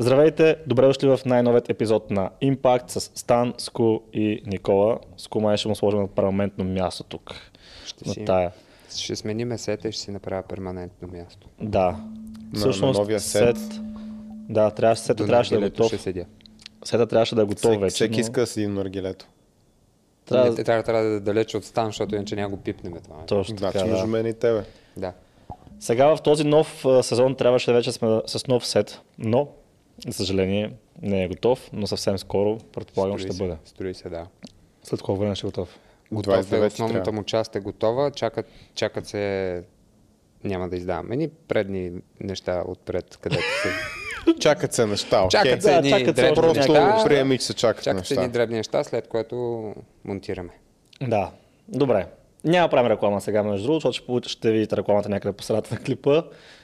Здравейте, добре дошли в най-новият епизод на Impact с Стан, Ску и Никола. Ску май ще му сложим на парламентно място тук. Ще, на си, тая. ще смени сета и ще си направя перманентно място. Да. На- на новия сет. Да, трябваше, сета трябваше да е готов. Ще седя. Сета трябваше да е готов Всеки, вече. всеки но... иска да седи на наргилето. Трябва- Трябва... трябва, трябва да е далеч от стан, защото иначе няма го пипнем това. Точно Значи така, между да. мен и тебе. Да. Сега в този нов а, сезон трябваше вече сме с нов сет, но, за съжаление, не е готов, но съвсем скоро, предполагам, ще се, бъде. Строи се, да. След колко време ще е готов? Готов е, 29 основната трябва. му част е готова, чакат, чакат се... Няма да издавам. Едни предни неща отпред, където се... Чакат се неща, окей. Чакат се Да, едни чакат се дребни Просто неща. приеми, че се чакат Чакат се едни неща. дребни неща, след което монтираме. Да, добре. Няма да правим реклама сега, между другото, защото ще видите рекламата някъде по средата на клипа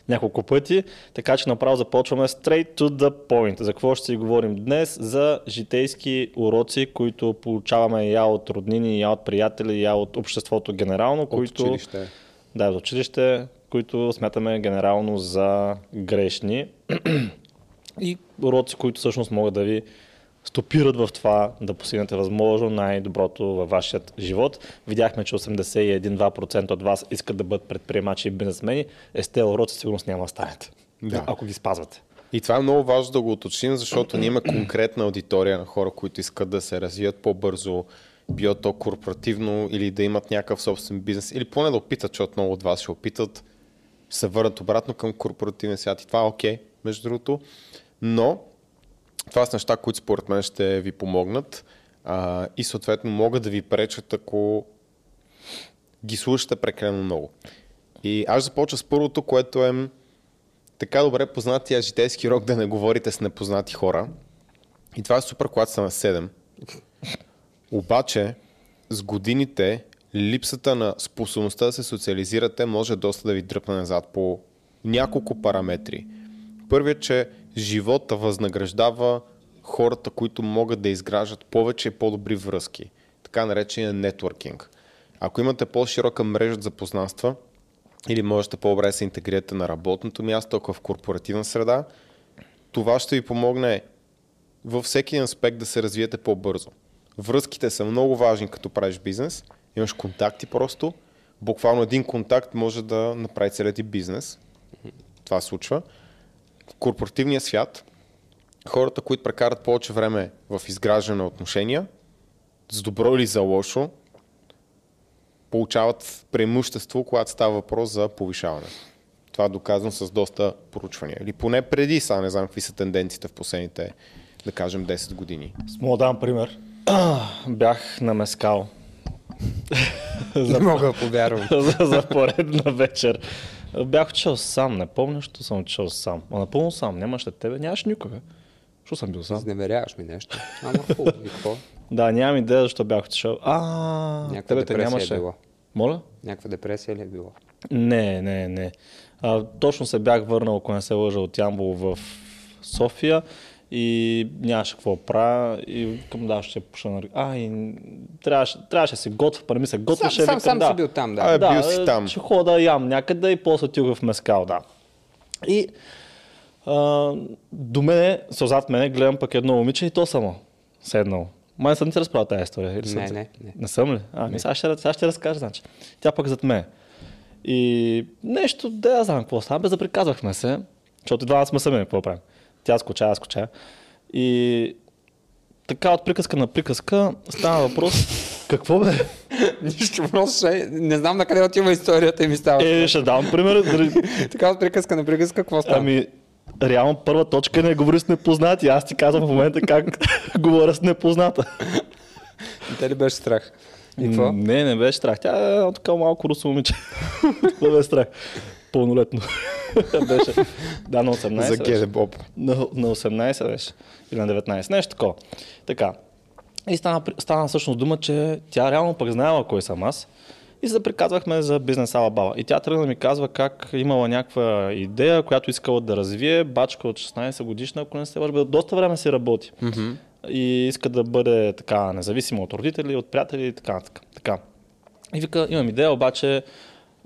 няколко пъти. Така че направо започваме straight to the point. За какво ще си говорим днес? За житейски уроци, които получаваме я от роднини, я от приятели, я от обществото генерално, От които... училище. Да, от училище, които смятаме генерално за грешни. И уроци, които всъщност могат да ви стопират в това да постигнете възможно най-доброто във вашия живот. Видяхме, че 81% от вас искат да бъдат предприемачи и бизнесмени. Е, с тези уроци сигурност няма да станете. Да. Ако ги спазвате. И това е много важно да го уточним, защото ние има конкретна аудитория на хора, които искат да се развият по-бързо, било то корпоративно или да имат някакъв собствен бизнес, или поне да опитат, защото много от вас ще опитат, се върнат обратно към корпоративен свят и това е окей, между другото. Но това са неща, които според мен ще ви помогнат а, и съответно могат да ви пречат, ако ги слушате прекалено много. И аз започва с първото, което е така добре познатия житейски рок да не говорите с непознати хора. И това е супер, когато са на 7. Обаче, с годините, липсата на способността да се социализирате може доста да ви дръпне назад по няколко параметри. Първият, че живота възнаграждава хората, които могат да изграждат повече и по-добри връзки. Така наречения нетворкинг. Ако имате по-широка мрежа от запознанства, или можете по-добре да се интегрирате на работното място, ако е в корпоративна среда, това ще ви помогне във всеки аспект да се развиете по-бързо. Връзките са много важни, като правиш бизнес. Имаш контакти просто. Буквално един контакт може да направи целият ти бизнес. Това случва. В корпоративния свят хората, които прекарат повече време в изграждане на отношения, за добро или за лошо, получават преимущество, когато става въпрос за повишаване. Това е доказано с доста проучвания. Или поне преди, сега не знам какви са тенденциите в последните, да кажем, 10 години. Мога да дам пример. Бях на Мескал Не мога да повярвам. за, за поредна вечер. Бях отишъл сам, не помня, що съм отишъл сам. А напълно сам, нямаше тебе, нямаш никога. Що съм бил сам? Изневеряваш ми нещо. Ама хубаво. И какво? Да, нямам идея защо бях отишъл. А, Някаква тебе те депресия нямаше. е било. Моля? Някаква депресия ли е било? Не, не, не. А, точно се бях върнал, ако не се лъжа, от Ямбол в София и нямаше какво правя и към да ще пуша на... А, и трябваше, трябваше да се готвя, първи ми се готвеше. Сам, сам, сам да. си бил там, да. Абе, да, бил си е, там. Ще хода да ям някъде и после отидох в Мескал, да. И а, до мене, зад мене, гледам пък едно момиче и то само седнало. Май не съм ти разправил тази история. Или Не, не, не. Не съм ли? А, не. Сега, ще, сега ще разкажа, значи. Тя пък зад мен. И нещо, да я знам какво става, бе, заприказвахме се, защото и двамата сме сами, какво правим. Тя скоча, аз скоча. И така от приказка на приказка става въпрос. Какво бе? Нищо, просто ще... Не знам на къде отива историята и ми става. Е, ще дам пример. Така от приказка на приказка, какво става? Ами, реално първа точка е не говори с непознати. Аз ти казвам в момента как говоря с непозната. Те ли беше страх? И какво? Не, не беше страх. Тя е така малко русо момиче. Това беше страх. Пълнолетно. беше. Да, на 18 За. Геде Боб. На, на 18 беше. Или на 19. Нещо такова. Така. И стана, стана всъщност дума, че тя реално пък знаела кой съм аз. И се приказвахме за бизнес Алабала. И тя тръгна да ми казва как имала някаква идея, която искала да развие. Бачка от 16 годишна, ако не се лъжа, доста време си работи. Mm-hmm. И иска да бъде така независима от родители, от приятели и така, така. така. И вика, имам идея, обаче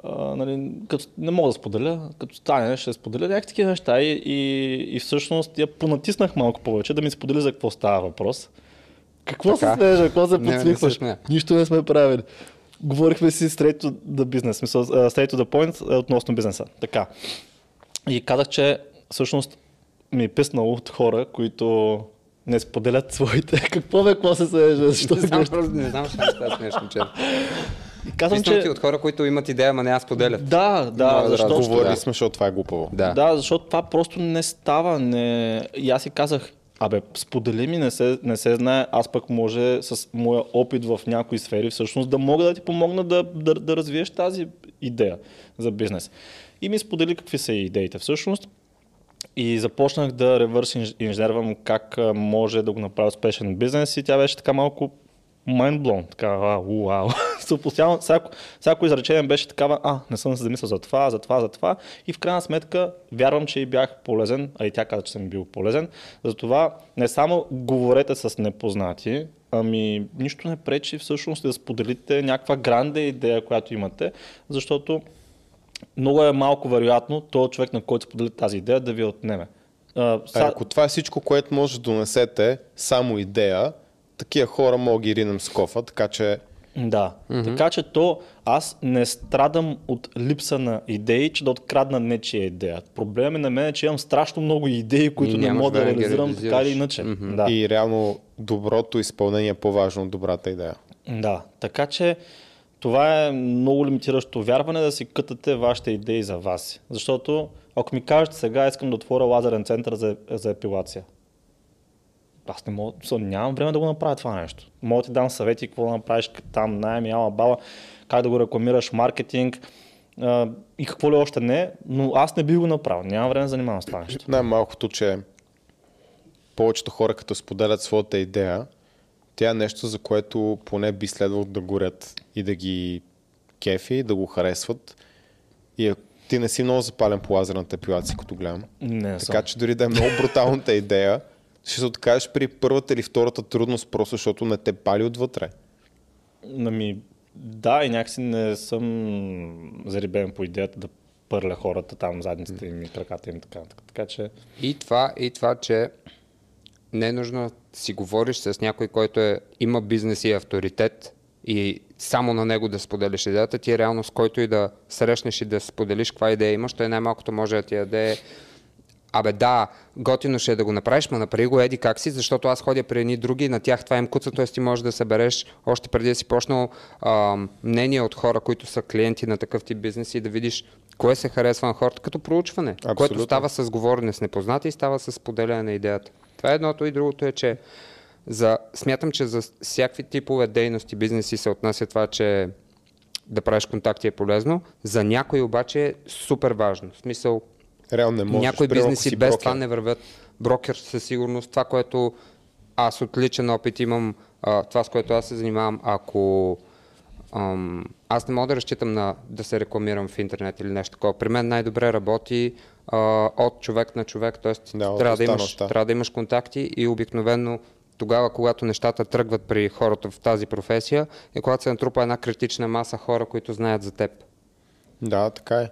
а, нали, като не мога да споделя, като стане ще споделя някакви такива неща и, и, и всъщност я понатиснах малко повече да ми сподели за какво става въпрос. Какво Така. се смееш, какво се смея. Нищо не сме правили. Говорихме си straight to the business, смисъл, straight to the point а, относно бизнеса. Така. И казах, че всъщност ми е писнало от хора, които не споделят своите. Какво бе, какво се смееш? Защо Не знам, не знам, защо не смешно, че. Казвам, Писнал че... ти от хора, които имат идея, ама не я споделят. Да, да, Много защото... Говорили да. сме, защото това е глупаво. Да. Да, защото това просто не става. Не... И аз си казах, абе, сподели ми, не се, не се знае, аз пък може с моя опит в някои сфери всъщност да мога да ти помогна да, да, да развиеш тази идея за бизнес. И ми сподели какви са идеите всъщност. И започнах да ревърс инж- инженервам как може да го направя успешен бизнес и тя беше така малко mind. Така, уау. So, постоянно, всяко, всяко изречение беше такава, а, не съм се замислил за това, за това, за това. И в крайна сметка вярвам, че и бях полезен, а и тя каза, че съм бил полезен. Затова не само говорете с непознати, ами нищо не пречи всъщност да споделите някаква гранде идея, която имате, защото много е малко вероятно този човек, на който сподели тази идея, да ви отнеме. А, са... ако това е всичко, което може да донесете, само идея, такива хора мога ги ринем с кофа, така че Да. Mm-hmm. Така че то, аз не страдам от липса на идеи, че да открадна нечия идея. Проблем е на мен, че имам страшно много идеи, които И не мога да да реализирам така или иначе. Мгм. Да. и реално доброто изпълнение е по-важно от добрата идея. да. Така че това е много лимитиращо вярване да си кътате вашите идеи за вас. Защото ако ми кажете сега, искам да отворя лазерен център за, за епилация. Аз не мога, нямам време да го направя това нещо. Мога да ти дам съвети какво да направиш там, найем, яла, бала, как да го рекламираш, маркетинг а, и какво ли още не, но аз не бих го направил. Нямам време да занимавам с това нещо. Най-малкото, че повечето хора, като споделят своята идея, тя е нещо, за което поне би следвало да горят и да ги кефи, да го харесват. И ако ти не си много запален по лазерната епилация, като гледам. Не, Така че дори да е много бруталната идея, ще се откажеш при първата или втората трудност, просто защото не те пали отвътре. Ами, да, и някакси не съм зарибен по идеята да пърля хората там, задниците им и краката им, така, така, така че... И това, и това, че не е нужно да си говориш с някой, който е, има бизнес и авторитет и само на него да споделиш идеята, ти е реално с който и да срещнеш и да споделиш каква идея имаш, той най-малкото може да ти даде Абе да, готино ще е да го направиш, ма направи го еди как си, защото аз ходя при едни други, на тях това им куца, т.е. ти можеш да събереш още преди да си почнал а, мнение от хора, които са клиенти на такъв тип бизнес и да видиш кое се харесва на хората като проучване, Абсолютно. което става с говорене с непознати и става с поделяне на идеята. Това е едното и другото е, че за, смятам, че за всякакви типове дейности, бизнеси се отнася това, че да правиш контакти е полезно. За някой обаче е супер важно. В смисъл, Реално не можеш. някои примерно, бизнеси си без брокер. това не вървят. Брокер със сигурност. Това, което аз от личен опит имам, а, това с което аз се занимавам, ако ам, аз не мога да разчитам на да се рекламирам в интернет или нещо такова. При мен най-добре работи а, от човек на човек, т.е. Да, трябва, да имаш, трябва да имаш контакти и обикновено тогава, когато нещата тръгват при хората в тази професия, е когато се натрупа една критична маса хора, които знаят за теб. Да, така е.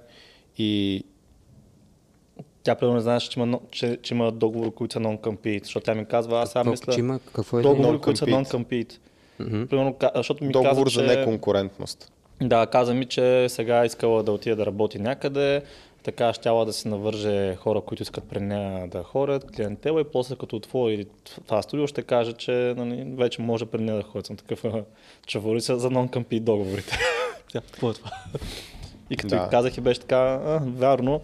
И Тя примерно не знаеш, че има, че, че има договори, които са non-compete, защото тя ми казва, аз сега мисля... че има- какво е договори, които са non-compete? non-compete. Примерно, защото ми договор каза, за че... неконкурентност. Да, каза ми, че сега е искала да отиде да работи някъде, така щяла да се навърже хора, които искат при нея да ходят, клиентела и после като отвори това студио ще каже, че нали, вече може при нея да ходят. Съм такъв, «А, чували се за non-compete договорите. Тя, какво е това? И като да. казах и беше така, а, вярно,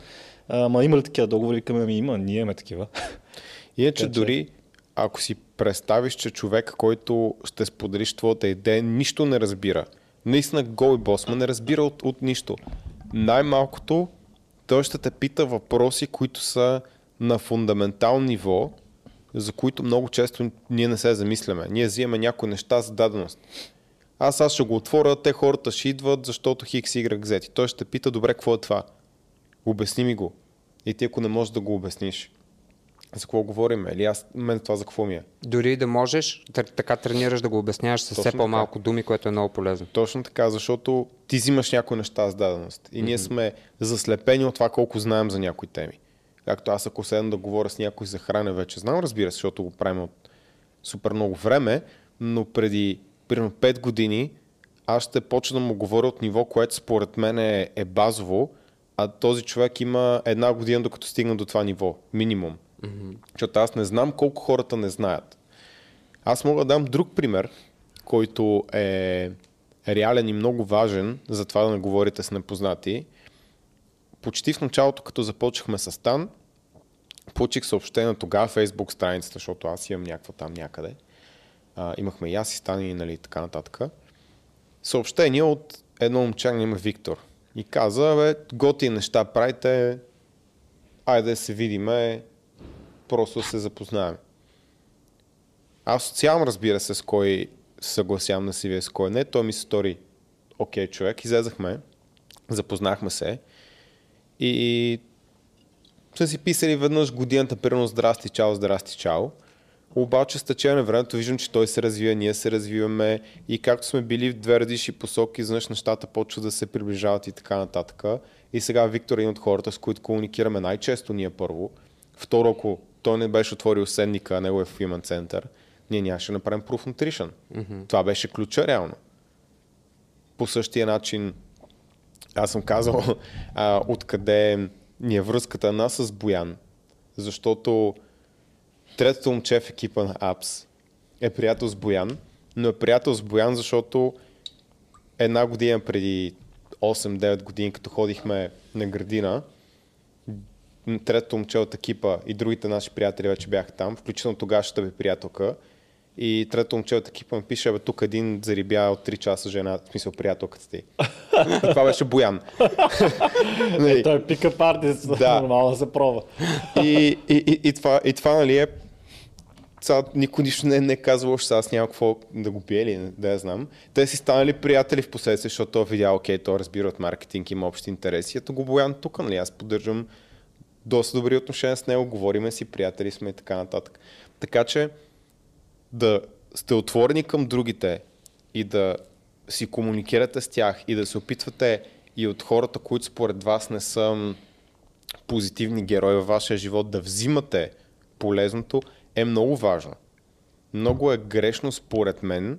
а, ма има ли такива договори? Викаме, ми има, ние имаме такива. Иначе Така че- дори ако си представиш, че човек, който ще споделиш твоята идея, нищо не разбира. Наистина гол и босма не разбира от, от нищо. Най-малкото той ще те пита въпроси, които са на фундаментално ниво, за които много често ние не се замисляме. Ние взимаме някои неща за даденост. Аз аз ще го отворя, те хората ще идват, защото Хикс, Y, Z. И той ще пита, добре, какво е това? Обясни ми го. И ти ако не можеш да го обясниш, За какво говорим? Или аз, мен това за какво ми е? Дори да можеш, така тренираш да го обясняваш с Точно все така. по-малко думи, което е много полезно. Точно така, защото ти взимаш някои неща с даденост. И ние сме заслепени от това колко знаем за някои теми. Както аз ако седна да говоря с някой за храна, вече знам, разбира се, защото го правим от супер много време, но преди примерно 5 години аз ще почна да му говоря от ниво, което според мен е, е базово, а този човек има една година докато стигна до това ниво, минимум. Mm-hmm. Аз не знам колко хората не знаят. Аз мога да дам друг пример, който е реален и много важен за това да не говорите с непознати. Почти в началото, като започнахме с Стан, получих съобщение тогава Facebook страницата, защото аз имам някаква там някъде. А, имахме и аз и Стан и нали, така нататък. Съобщение от едно момче, има Виктор. И каза, бе, готи неща правите, айде се видиме, просто се запознаем. Аз социално разбира се с кой съгласявам си вие с кой не. Той ми се стори окей човек. Излезахме, запознахме се и сме си писали веднъж годината, примерно здрасти, чао, здрасти, чао. Обаче с течение на времето виждам, че той се развива, ние се развиваме и както сме били в две различни посоки, изведнъж нещата почват да се приближават и така нататък. И сега Виктор е един от хората, с които комуникираме най-често ние първо. Второ, ако той не беше отворил седника, а него е Human Center, ние нямаше да направим Proof Nutrition. Mm-hmm. Това беше ключа реално. По същия начин, аз съм казал а, откъде ни е връзката на нас с Боян. Защото третото момче в екипа на Apps е приятел с Боян, но е приятел с Боян, защото една година преди 8-9 години, като ходихме на градина, третото момче от екипа и другите наши приятели вече бяха там, включително тогашната ви приятелка. И третото момче от екипа ми пише, бе, тук един зарибя от 3 часа жена, в смисъл приятелката ти. И това беше Боян. Нали? Той е пика артист, Да. нормално се пробва. и, и, и, и, това, и това, нали е сега никой нищо не, не казвал, че сега аз няма какво да го бие или да я знам. Те си станали приятели в последствие, защото той видял, окей, той разбира от маркетинг, има общи интереси. Ето го Боян тук, нали? Аз поддържам доста добри отношения с него, говориме си, приятели сме и така нататък. Така че да сте отворени към другите и да си комуникирате с тях и да се опитвате и от хората, които според вас не са позитивни герои във вашия живот, да взимате полезното, е много важно. Много е грешно, според мен,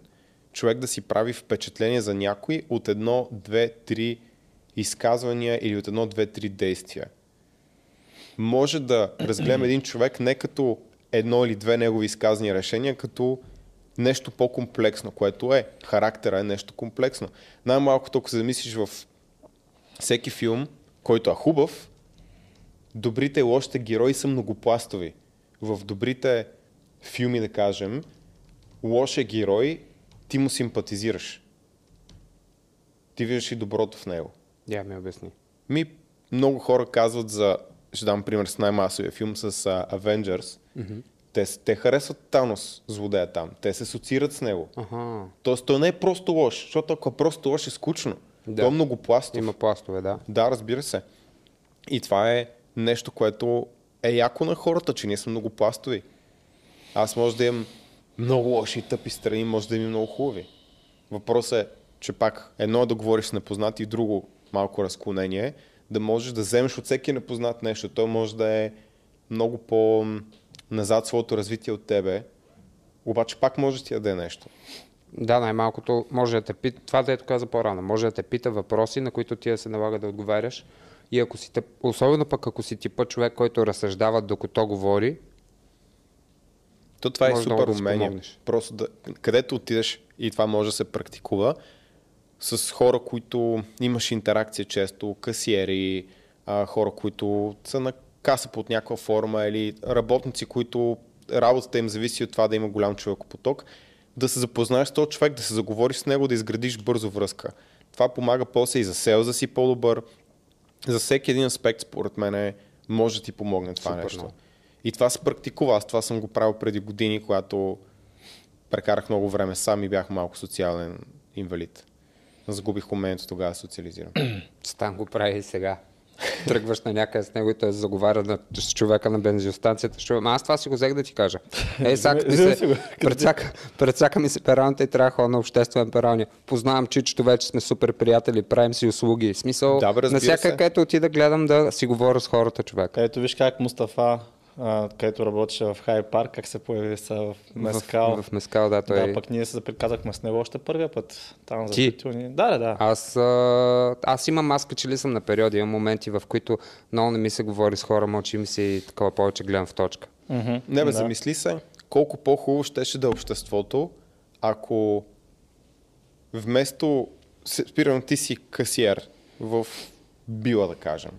човек да си прави впечатление за някой от едно, две, три изказвания или от едно, две, три действия. Може да разгледаме един човек не като едно или две негови изказани решения, като нещо по-комплексно, което е. Характера е нещо комплексно. Най-малкото, ако се замислиш в всеки филм, който е хубав, добрите и лошите герои са многопластови. В добрите филми, да кажем, лошия герой, ти му симпатизираш. Ти виждаш и доброто в него. Я ми обясни. Ми, много хора казват за, ще дам пример с най-масовия филм с uh, Avengers. Mm-hmm. Те, те харесват Танос, злодея там. Те се асоциират с него. Аха. Тоест, той не е просто лош, защото ако е просто лош е скучно. Да. Той е многопластов. Има пластове, да. Да, разбира се. И това е нещо, което е яко на хората, че ние сме многопластови. Аз може да имам много лоши и тъпи страни, може да имам много хубави. Въпросът е, че пак едно е да говориш с непознати, и друго малко разклонение, е да можеш да вземеш от всеки непознат нещо. Той може да е много по-назад своето развитие от тебе, обаче пак може да ти даде нещо. Да, най-малкото може да те пита, това дето каза по-рано, може да те пита въпроси, на които ти да се налага да отговаряш. И ако си, особено пък ако си типа човек, който разсъждава докато говори, То това е супер да умение. Просто да, където отидеш и това може да се практикува с хора, които имаш интеракция често, касиери, а, хора, които са на каса под някаква форма или работници, които работата им зависи от това да има голям човекопоток, да се запознаеш с този човек, да се заговориш с него, да изградиш бързо връзка. Това помага после и за селза си по-добър. За всеки един аспект, според мен, може да ти помогне това Супер нещо. И това се практикува. Аз това съм го правил преди години, когато прекарах много време сам и бях малко социален инвалид. Загубих умението тогава да социализирам. Стан го прави и сега. тръгваш на някъде с него и той заговаря на, с човека на бензиостанцията. Ще... Аз това си го взех да ти кажа. Е, като ми се... Прецака, прецака ми се пералнята и трябва да ходя на обществен пералня. Познавам чичето, вече сме супер приятели, правим си услуги. В Смисъл, Да, бе, на всяка където отида гледам да си говоря с хората, човек. Ето виж как Мустафа, а, където работеше в Хай Парк, как се появи са в Мескал. В, в Мескал, да, той... Да, пък ние се заприказахме с него още първия път. Там за Ти? тютюни. Да, да, да. Аз, а, аз имам, аз качели съм на периоди, имам моменти, в които много не ми се говори с хора, мълчи ми се и такова повече гледам в точка. Мгм. Не бе, Да. замисли се, колко по-хубаво щеше да е обществото, ако вместо, спирам, ти си касиер в била, да кажем,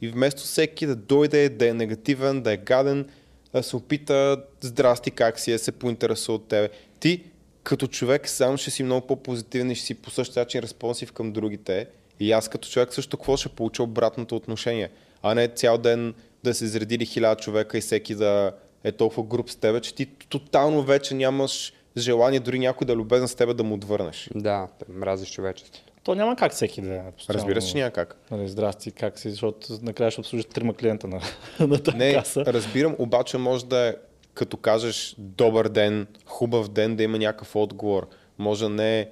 и вместо всеки да дойде, да е негативен, да е гаден, да се опита, здрасти, как си, да се поинтересува от тебе. Ти, като човек, сам ще си много по-позитивен и ще си по същия начин респонсив към другите. И аз като човек също какво ще получа обратното отношение, а не цял ден да се изредили хиляда човека и всеки да е толкова груп с тебе, че ти тотално вече нямаш желание дори някой да е любезен с тебе да му отвърнеш. Да, мразиш човечеството. То няма как всеки да е постоянно. Разбира се, няма как. Нали, здрасти, как си, защото накрая ще обслужиш трима клиента на, на тази Не, каса. разбирам, обаче може да е, като кажеш добър ден, хубав ден, да има някакъв отговор. Може не е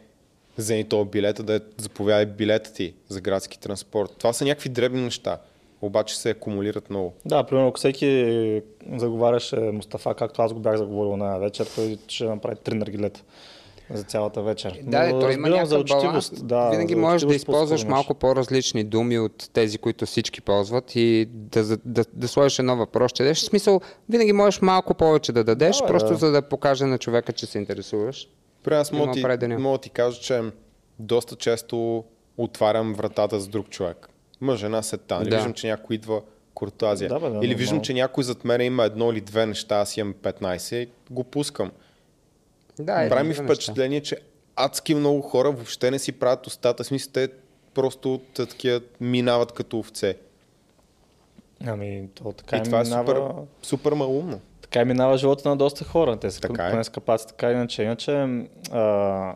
вземи този билета, да е заповядай билета ти за градски транспорт. Това са някакви дребни неща, обаче се акумулират много. Да, примерно, ако всеки заговаряше Мустафа, както аз го бях заговорил на вечер, той ще направи три наргилета за цялата вечер. Да, Но той има разбирам за баланс. учтивост. Да, Винаги за можеш да използваш малко по-различни думи от тези, които всички ползват и да, да, да, да сложиш едно въпрос, че дадеш. В смисъл, винаги можеш малко повече да дадеш, Да, бе, просто да. за да покаже на човека, че се интересуваш. При аз мога, ти, определено. мога да ти кажа, че доста често отварям вратата с друг човек. Мъж, жена, сета. Нали Да. виждам, че някой идва куртуазия. Да, бе, да, Или виждам, че някой зад мен има едно или две неща, аз имам 15 и го пускам. Да, Прави ми неща. впечатление, че адски много хора въобще не си правят устата. Смисъл, те просто та- такива минават като овце. Ами, то така и и това е минава... супер, супер малумно. Така и минава живота на доста хора. Те са Така така е. поне скъпаци, така или иначе. Иначе, а,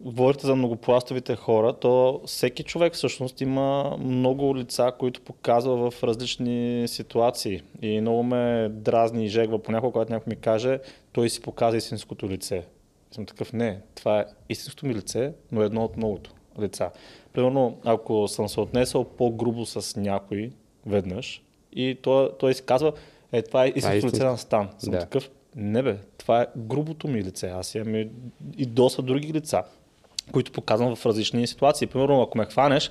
говорите за многопластовите хора, то всеки човек всъщност има много лица, които показва в различни ситуации. И много ме дразни и жегва понякога, когато някой ми каже, той си показва истинското лице. Съм такъв, не, това е истинското ми лице, но едно от многото лица. Примерно, ако съм се отнесъл по-грубо с някой веднъж и той, той си казва, е, това е истинското лице на Стан. Съм Да. такъв, не бе, това е грубото ми лице. Аз имам и, и доста други лица, които показвам в различни ситуации. Примерно, ако ме хванеш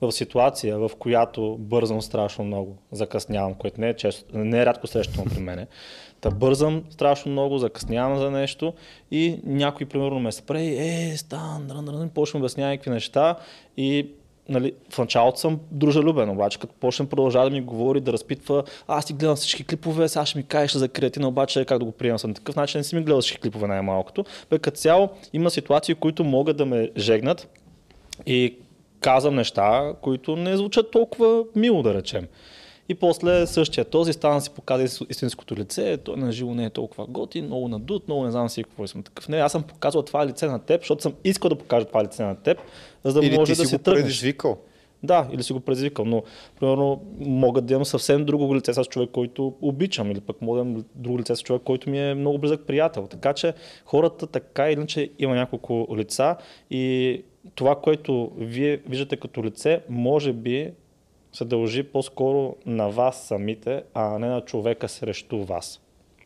в ситуация, в която бързам страшно много, закъснявам, което не е, често, не е рядко срещано при мене, Та бързам страшно много, закъснявам за нещо и някой примерно ме спре е, стан, ран, ран, почне да обяснява някакви неща и нали, в началото съм дружелюбен, обаче като почне продължава да ми говори, да разпитва, аз ти гледам всички клипове, сега ще ми кажеш за креатина, обаче как да го приемам съм такъв начин, не си ми гледал всички клипове най-малкото. Бе, като цяло има ситуации, които могат да ме жегнат и казвам неща, които не звучат толкова мило, да речем. И после същия този стана си показа ис- истинското лице, той на живо не е толкова готин, много надут, много не знам си какво съм такъв. Не, аз съм показал това лице на теб, защото съм искал да покажа това лице на теб, за да Или може ти да си си го тръгнеш. предизвикал. Да, или си го предизвикал, но примерно мога да имам съвсем друго лице с човек, който обичам, или пък мога да имам друго лице с човек, който ми е много близък приятел. Така че хората така или иначе има няколко лица и това, което вие виждате като лице, може би се дължи по-скоро на вас самите, а не на човека срещу вас.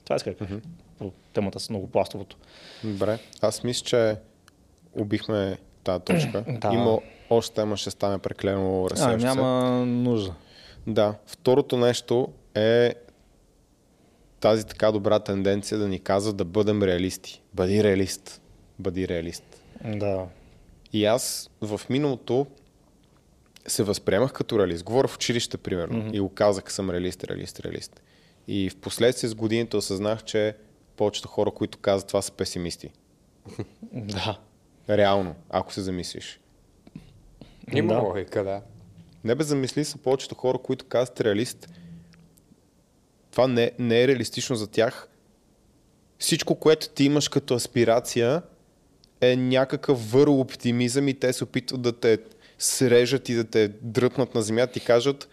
Това исках mm-hmm. по темата с многопластовото. Добре. Аз мисля, че убихме тази точка. Да. Има още тема, ще стане преклено разсевче. няма нужда. Да. Второто нещо е тази така добра тенденция да ни казва да бъдем реалисти. Бъди реалист. Бъди реалист. Да. И аз в миналото се възприемах като реалист. Говоря в училище, примерно, mm-hmm. и го казах, съм реалист, реалист, реалист. И в последствие с годините осъзнах, че повечето хора, които казват това, са песимисти. Да. Реално, ако се замислиш. Има Да. логика, да. Не бе замисли са повечето хора, които казват реалист. Това не, не е реалистично за тях. Всичко, което ти имаш като аспирация, е някакъв върл оптимизъм и те се опитват да те срежат и да те дръпнат на земята и кажат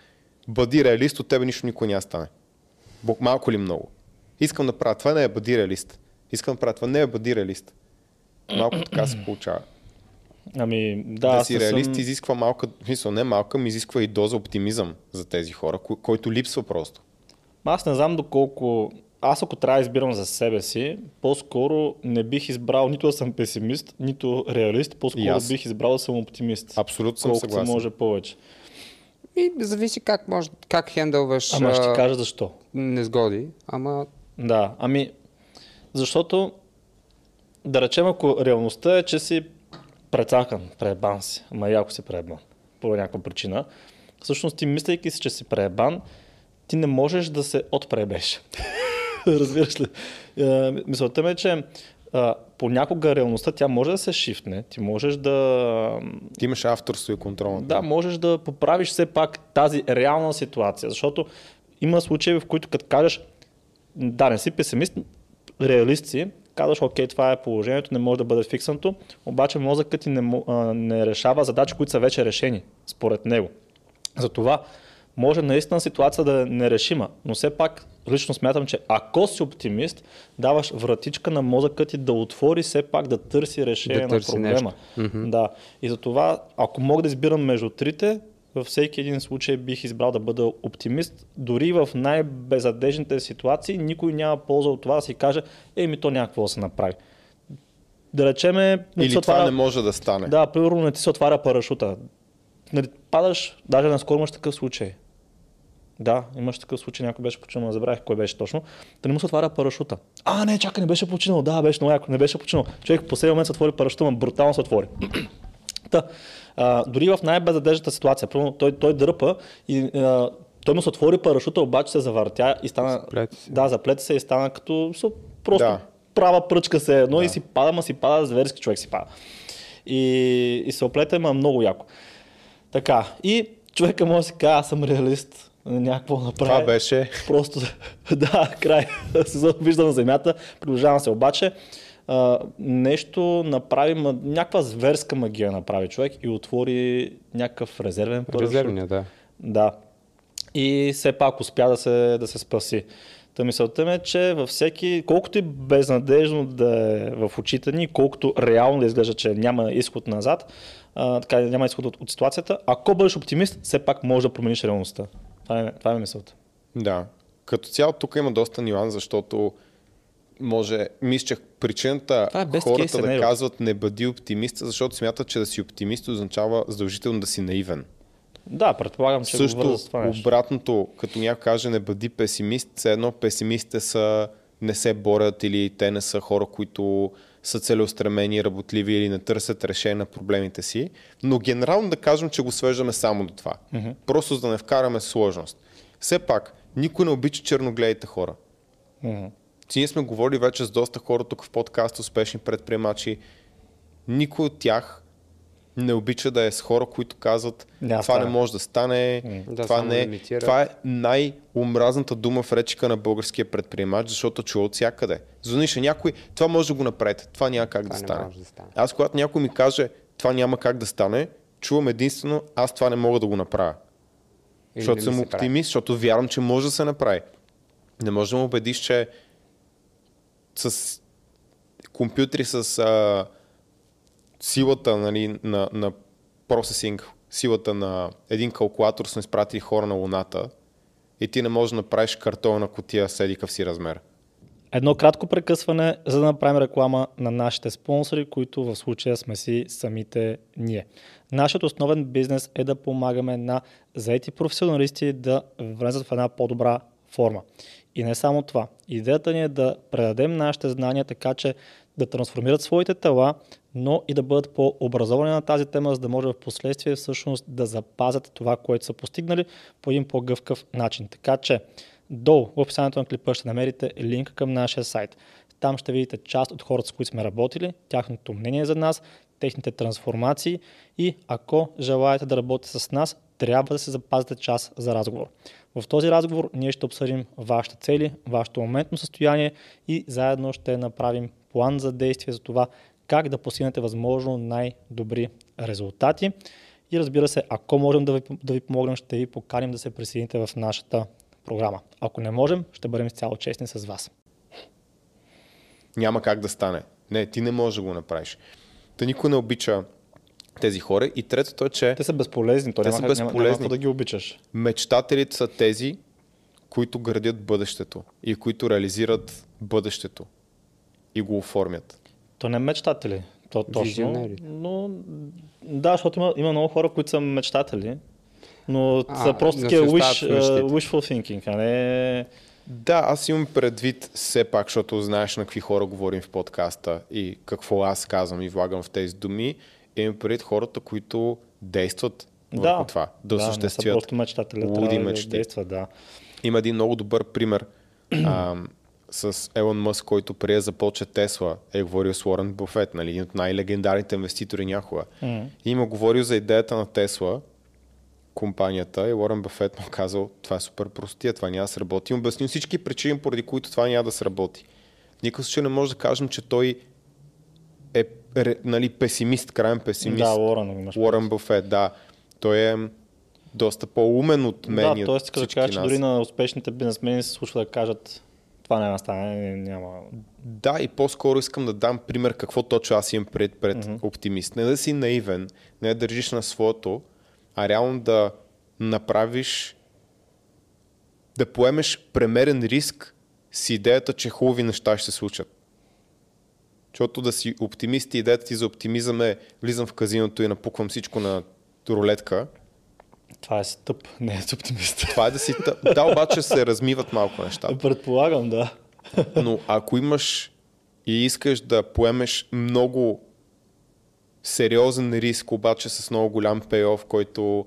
бъди реалист, от тебе нищо никой няма стане. Малко ли много? Искам да правя това, не е бъди реалист. Искам да правя това, не е бъди реалист. Малко така се получава. Ами, да, Да, си реалист съм... изисква малка, в смисъл не малка, ми изисква и доза оптимизъм за тези хора, кой- който липсва просто. Аз не знам доколко... Аз ако трябва да избирам за себе си, по-скоро не бих избрал нито да съм песимист, нито реалист, по-скоро аз. бих избрал да съм оптимист. Абсолютно съм колкото се съгласен. може повече. И зависи как, може, как хендълваш Ама ще ти кажа защо. незгоди, ама Да, ами, защото, да речем, ако реалността е, че си прецакан, преебан си, ама яко си преебан, по някаква причина, всъщност ти мислейки си, че си преебан, ти не можеш да се отпребеш. Разбираш ли? Е, Мисълта ми е, че а, понякога реалността тя може да се шифне, ти можеш да Ти имаш авторство и контрол. да, можеш да поправиш все пак тази реална ситуация, защото има случаи, в които като кажеш, да, не си песимист, реалист си, казваш, окей, това е положението, не може да бъде фикснато, обаче мозъкът ти не, а, не решава задачи, които са вече решени, според него. Затова може наистина ситуация да е нерешима, но все пак лично смятам, че ако си оптимист, даваш вратичка на мозъка ти да отвори все пак да търси решение Да на търси проблема. нещо. Да. И затова, ако мога да избирам между трите, във всеки един случай бих избрал да бъда оптимист. Дори в най-безадежните ситуации никой няма полза от това да си каже, ей ми то няма какво да се направи. Да речеме, Или това отваря... не може да стане. Да, примерно не ти се отваря парашута. Нали, падаш, даже наскоро имаш такъв случай. Да, имаш такъв случай, някой беше починал, не забравих кой беше точно. Да не му се отваря парашута. А, не, чакай, не беше починал. Да, беше много яко, не беше починал. Човек в последния момент се отвори парашута, но брутално се отвори. Та, а, дори в най-безадежната ситуация, примерно той, той дърпа и а, той му се отвори парашута, обаче се завъртя и стана... Заплете се. Да, заплете се и стана като просто Да. права пръчка се едно и си пада, ма си пада, зверски човек си пада. И, и се оплете, ма много яко. Така, и човека може да си каже, аз съм реалист, някакво направи. Това беше. Просто, да, край. Сезон виждам на земята, продължавам се. Обаче, а, нещо направи, ма, някаква зверска магия направи човек и отвори някакъв резервен парашют. резервния, да. Да. И все пак успя да се, да се спаси. Та мисълта ми е, че във всеки, колкото и безнадежно да е в очите ни, колкото реално да изглежда, че няма изход назад, а, така няма изход от, от ситуацията, ако бъдеш оптимист, все пак можеш да промениш реалността. Това е, това е мисълта. Да. Като цяло тук има доста нюанс, защото може, мисля, че причината е хората да казват не бъди оптимист, защото смятат, че да си оптимист означава задължително да си наивен. Да, предполагам, че го Също върза с това нещо. обратното, като някой каже не бъди песимист, все едно песимистите са не се борят или те не са хора, които са целеустремени, работливи или не търсят решение на проблемите си. Но генерално да кажем, че го свеждаме само до това. Mm-hmm. Просто за да не вкараме сложност. Все пак, никой не обича черногледите хора. Си ние сме говорили вече с доста хора тук в подкаст, успешни предприемачи. Никой от тях не обича да е с хора, които казват Няма това не може да стане, Да, това, не, имитира. това е най-омразната дума в речика на българския предприемач, защото чува от всякъде. Звънише някой, това може да го направите, това няма как Това да не стане. може да стане. Аз когато някой ми каже, това няма как да стане, чувам единствено, аз това не мога да го направя. Или защото не съм оптимист, защото вярвам, че може да се направи. Не можеш да ме убедиш, че с компютри с а, силата нали, на, на процесинг, силата на един калкулатор сме изпратили хора на Луната и ти не можеш да направиш картона котия с едикъв си размер. Едно кратко прекъсване, за да направим реклама на нашите спонсори, които в случая сме си самите ние. Нашият основен бизнес е да помагаме на заети професионалисти да влезат в една по-добра форма. И не само това. Идеята ни е да предадем нашите знания така, че да трансформират своите тела, но и да бъдат по-образовани на тази тема, за да може в последствие всъщност да запазят това, което са постигнали по един по-гъвкав начин. Така че Долу в описанието на клипа ще намерите линк към нашия сайт. Там ще видите част от хората, с които сме работили, тяхното мнение за нас, техните трансформации и ако желаете да работите с нас, трябва да се запазите час за разговор. В този разговор ние ще обсъдим вашите цели, вашето моментно състояние и заедно ще направим план за действие за това как да постигнете възможно най-добри резултати. И разбира се, ако можем да ви, да ви помогнем, ще ви поканим да се присъедините в нашата програма. Ако не можем, ще бъдем изцяло честни с вас. Няма как да стане. Не, ти не можеш да го направиш. Та никой не обича тези хора. И третото е, че Те са безполезни, то Те няма, са как- няма, няма безполезни. да ги обичаш. мечтателите са тези, които градят бъдещето и които реализират бъдещето и го оформят. То не е мечтатели. То точно. Визионери. Но да, защото има, има много хора, които са мечтатели, но А, са просто такива wish, uh, wishful thinking, а не... Да, аз имам предвид все пак, защото знаеш на какви хора говорим в подкаста и какво аз казвам и влагам в тези думи. Имам предвид хората, които действат върху това. Да, да осъществят просто мечтатели, луди трябва да мечти. действат, да. Има един много добър пример а, с Елон Мъск, който преди да започне Тесла, е говорил с Уорън Буфет, нали, един от най-легендарните инвеститори някога. Мгм. И има говорил за идеята на Тесла, компанията, и Уорън Бафет му казал, това е супер простия, това няма да сработи. И обяснил всички причини, поради които това няма да сработи. В никакъв случай не може да кажем, че той е нали, песимист, крайен песимист. Да, Уорън. Уорън Бафет, да. Той е доста по-умен от мен Да, т.е. да кажа, че дори на успешните бизнесмени се случва да кажат това няма да стане, няма... Да, и по-скоро искам да дам пример какво точно аз имам пред, пред mm-hmm. оптимист. Не да си наивен, не да държиш на своето, а реално да направиш, да поемеш премерен риск с идеята, че хубави неща ще се случат. Защото да си оптимист и идеята ти за оптимизъм е влизам в казиното и напуквам всичко на рулетка. Това е си тъп, не е оптимист. Това е да си... тъп. Да, обаче се размиват малко нещата. Предполагам, да. Но ако имаш и искаш да поемеш много сериозен риск, обаче с много голям пейоф, който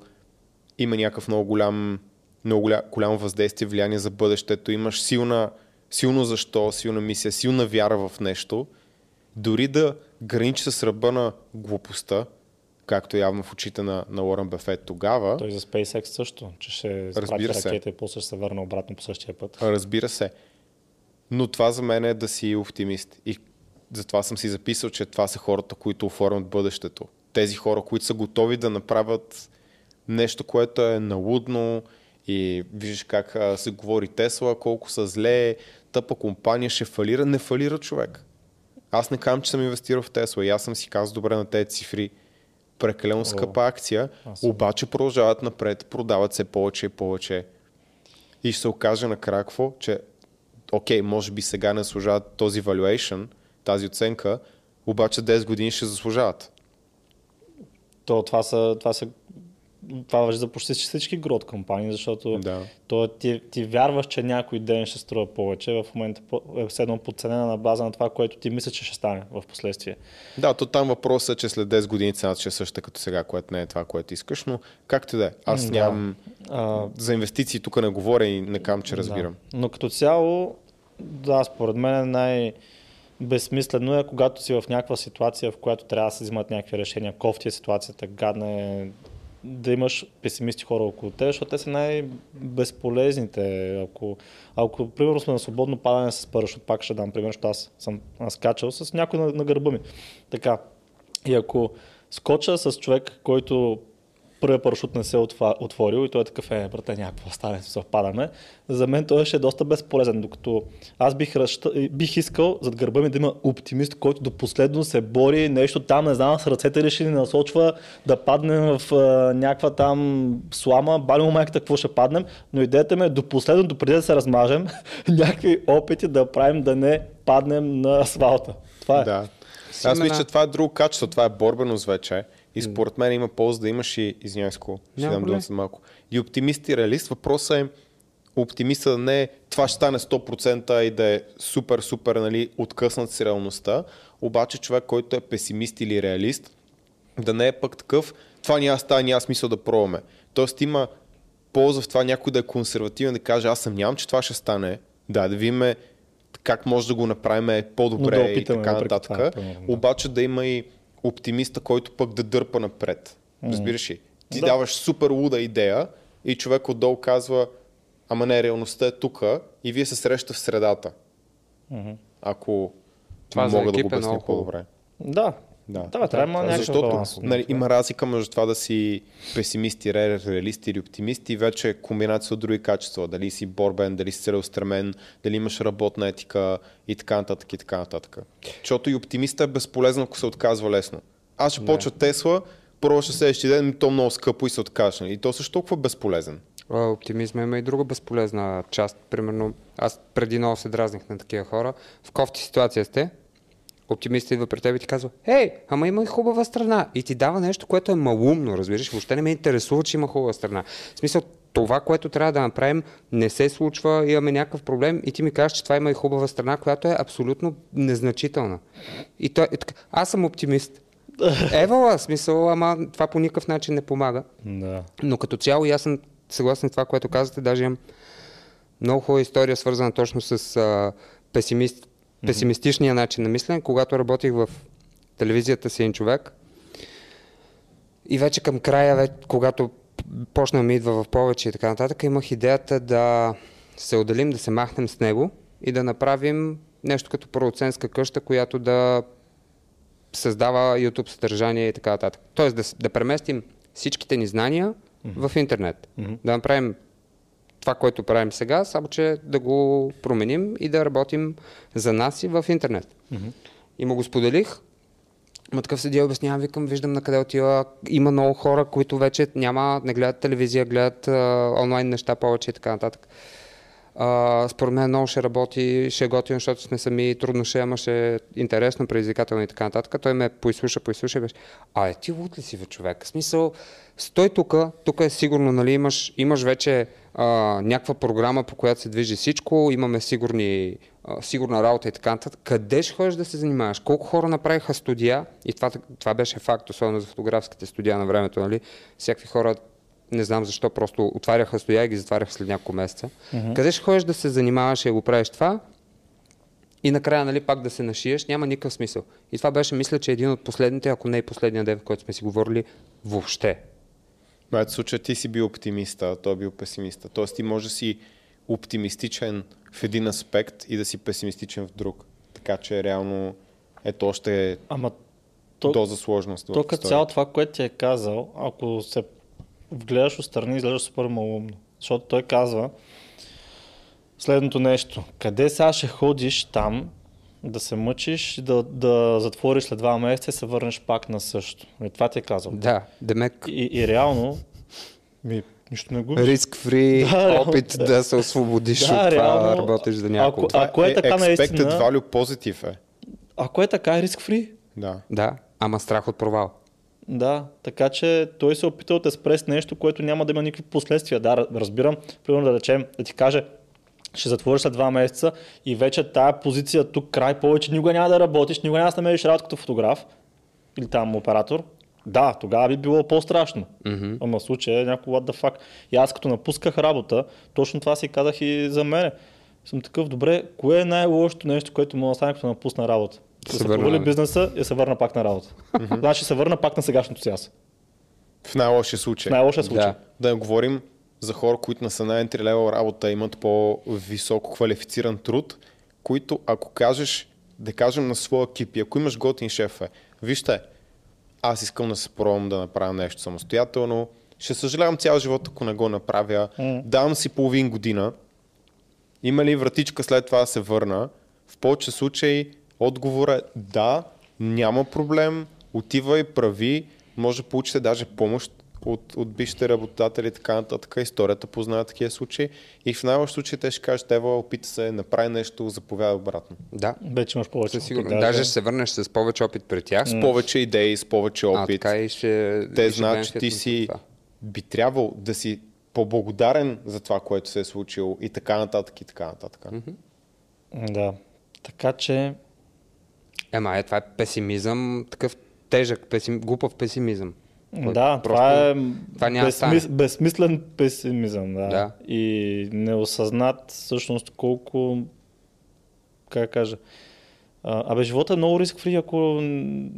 има някакъв много голям, много голям, голямо въздействие, влияние за бъдещето, имаш силна, силно защо, силна мисия, силна вяра в нещо, дори да граничи с ръба на глупостта, както явно в очите на, на Уорън Бефет тогава, Той за SpaceX също, че ще Разбира се. ракета и после ще се върне обратно по същия път. Разбира се. Но това за мен е да си оптимист. И затова съм си записал, че това са хората, които оформят бъдещето. Тези хора, които са готови да направят нещо, което е налудно и виждаш как а, се говори Тесла, колко са зле, тъпа компания ще фалира. Не фалира човек. Аз не казвам, че съм инвестирал в Тесла. И аз съм си казал добре на тези цифри. Прекалено скъпа акция, обаче продължават напред, продават се повече и повече. И ще се окаже накрая какво, че окей, може би сега не заслужават този valuation, тази оценка, обаче 10 години ще заслужават. То, това, са, това, са, това въжи за почти всички грот компании, защото Да. то, ти, ти вярваш, че някой ден ще струва повече, в момента е все едно подценена на база на това, което ти мислиш, че ще стане в последствие. Да, то там въпросът е, че след 10 години цената ще е същата като сега, което не е това, което искаш, но както да е. Аз Да. нямам... А, За инвестиции тук не говоря и не казвам, че разбирам. Да. Но като цяло, да, според мен най- безсмислено е, когато си в някаква ситуация, в която трябва да се взимат някакви решения, кофти е ситуацията, гадна е, да имаш песимисти хора около теб, защото те са най-безполезните. Ако, ако примерно сме на свободно падане с парашут, пак ще дам пример, защото аз съм скачал с някой на, на гърба ми. Така. И ако скоча с човек, който първият парашут не се е отворил и той е такъв, е, брате, някакво стане, съвпадаме. За мен той ще е доста безполезен, докато аз бих, разща... бих искал зад гърба ми да има оптимист, който до последно се бори, нещо там, не знам, с ръцете реши ни насочва да паднем в а, някаква там слама, бали му майката какво ще паднем, но идеята ми е до последно, допреди да се размажем, някакви опити да правим да не паднем на асфалта. Това е. Да. Аз мисля, че това е друго качество, това е борбеност вече. И според мен има полза да имаш и, извинявай, ще дам думата за малко. И оптимист и реалист. Въпросът е оптимиста да не е това ще стане 100% и да е супер, супер нали, откъснат с реалността, обаче човек, който е песимист или реалист, да не е пък такъв, това няма стане, няма смисъл да пробваме. Тоест има полза в това някой да е консервативен, да каже аз съмнявам, че това ще стане. Да, да видим как може да го направим по-добре Но да и така нататък. това, примерно, да. Обаче да има и оптимиста, който пък да дърпа напред. Разбираш ли? Ти Да. даваш супер луда идея и човек отдолу казва, ама не, реалността е тука и вие се срещате в средата. Ако Това за мога да го е обясня хубаво. по-добре. Да, Да, Да, трябва да Защото баланс. нали, има разлика между това да си песимист, и ре- реалист или оптимист и вече е комбинация от други качества. Дали си борбен, дали си целеустремен, дали имаш работна етика и така нататък и така нататък. Защото и оптимиста е безполезно, ако се отказва лесно. Аз ще почва Тесла, ще следващия ден, то много скъпо и се откажа. И то също толкова безполезен. Оптимизма има и друга безполезна част. Примерно, аз преди много се дразних на такива хора. В кофти ситуация сте, оптимистът идва при теб и ти казва, Ей, ама има и хубава страна. И ти дава нещо, което е малумно, разбираш. Въобще не ме интересува, че има хубава страна. В смисъл, това, което трябва да направим, не се случва, имаме някакъв проблем и ти ми кажеш, че това има и хубава страна, която е абсолютно незначителна. И той, е така, аз съм оптимист. Евала, смисъл, ама това по никакъв начин не помага. Да. Но като цяло аз съм съгласен с това, което казвате. Даже имам много хубава история, свързана точно с а, песимист, песимистичния начин на мислене. Когато работих в телевизията си един човек и вече към края, вече, когато почна ми идва в повече и така нататък, имах идеята да се отделим, да се махнем с него и да направим нещо като продуцентска къща, която да създава YouTube съдържание и така нататък. Тоест да, да преместим всичките ни знания в интернет. Да направим това, което правим сега, само че да го променим и да работим за нас и в интернет. И му го споделих. Ма такъв седи и обяснява, викам, виждам на къде отива. Има много хора, които вече няма, не гледат телевизия, гледат а, онлайн неща повече и така нататък. А, според мен много ще работи, ще е готино, защото сме сами, трудно ще, ама ще е интересно, предизвикателно и така нататък. Той ме поизслуша, поизслуша и беше, а е, ти луд ли си, бе, човек? В смисъл, стой тук, тук е сигурно, нали, имаш, имаш вече а, някаква програма, по която се движи всичко, имаме сигурни, а, сигурна работа и така нататък. Къде ще ходиш да се занимаваш? Колко хора направиха студия? И това, това беше факт, особено за фотографските студия на времето, нали? Всякакви хора не знам защо, просто отваряха стоя и ги затваряха след няколко месеца. Mm-hmm. Къде ще ходиш да се занимаваш и да го правиш това? И накрая, нали, пак да се нашиеш, няма никакъв смисъл. И това беше, мисля, че един от последните, ако не и последния ден, в който сме си говорили въобще. В случая ти си бил оптимиста, а той е бил песимиста. Тоест ти може да си оптимистичен в един аспект и да си песимистичен в друг. Така че реално ето още Ама то, доза сложност. то като цяло това, което ти е казал, ако се вгледаш отстрани, изглежда супер малумно. Защото той казва следното нещо. Къде сега ще ходиш там, да се мъчиш, да, да затвориш след два месеца и се върнеш пак на също. И това ти е казал. Да, Демек, И, и реално, ми, нищо не губиш. риск фри, Да, опит да. да се освободиш Да, от това, реално, работиш за някого. ако- Това Ако е така expected наистина- value positive е. Ако е така, е риск фри. Да. Да, ама страх от провал. Да, така че той се е опитал да спре с нещо, което няма да има никакви последствия. Да, разбирам, примерно да речем, да ти каже, ще затвориш след два месеца и вече тая позиция тук край повече никога няма да работиш, никога няма да намериш работа като фотограф или там оператор. Да, тогава би било по-страшно. Mm-hmm. Ама в случая е някакво what the fuck. И аз като напусках работа, точно това си казах и за мене. Съм такъв, добре, кое е най-лошото нещо, което мога да стане, като напусна работа? Да се провали бизнеса и да се върна пак на работа. Значи се върна пак на сегашното си аз. В най-лошия случай. В най-лошия случай. Да. Да не говорим за хора, които не са на entry level работа, имат по-високо квалифициран труд, които ако кажеш, да кажем на своя екип, ако имаш готин шеф е, вижте, аз искам да се пробвам да направя нещо самостоятелно, ще съжалявам цял живот, ако не го направя, М. давам си половин година, има ли вратичка след това да се върна? В повече случаи отговор е да, няма проблем, отивай, прави, може да получите даже помощ от, от бившите работодатели и така нататък. Историята познава такива случаи. И в най-лош случай те ще кажат, Ева, опита се, направи нещо, заповядай обратно. Да, Вече имаш повече. опит, сигурност. даже. Даже ще се върнеш с повече опит при тях. С повече идеи, с повече А, опит. така и ще... те и ще знаят, че ти си това. би трябвало да си по-благодарен за това, което се е случило и така нататък и така нататък. Да. Така че, Ема, е, това е песимизъм, такъв тежък, песим, глупав песимизъм. Да, Просто това е това няма безсмис... безсмислен песимизъм. Да. Да. И неосъзнат всъщност колко, как кажа, абе живота е много риск фри, ако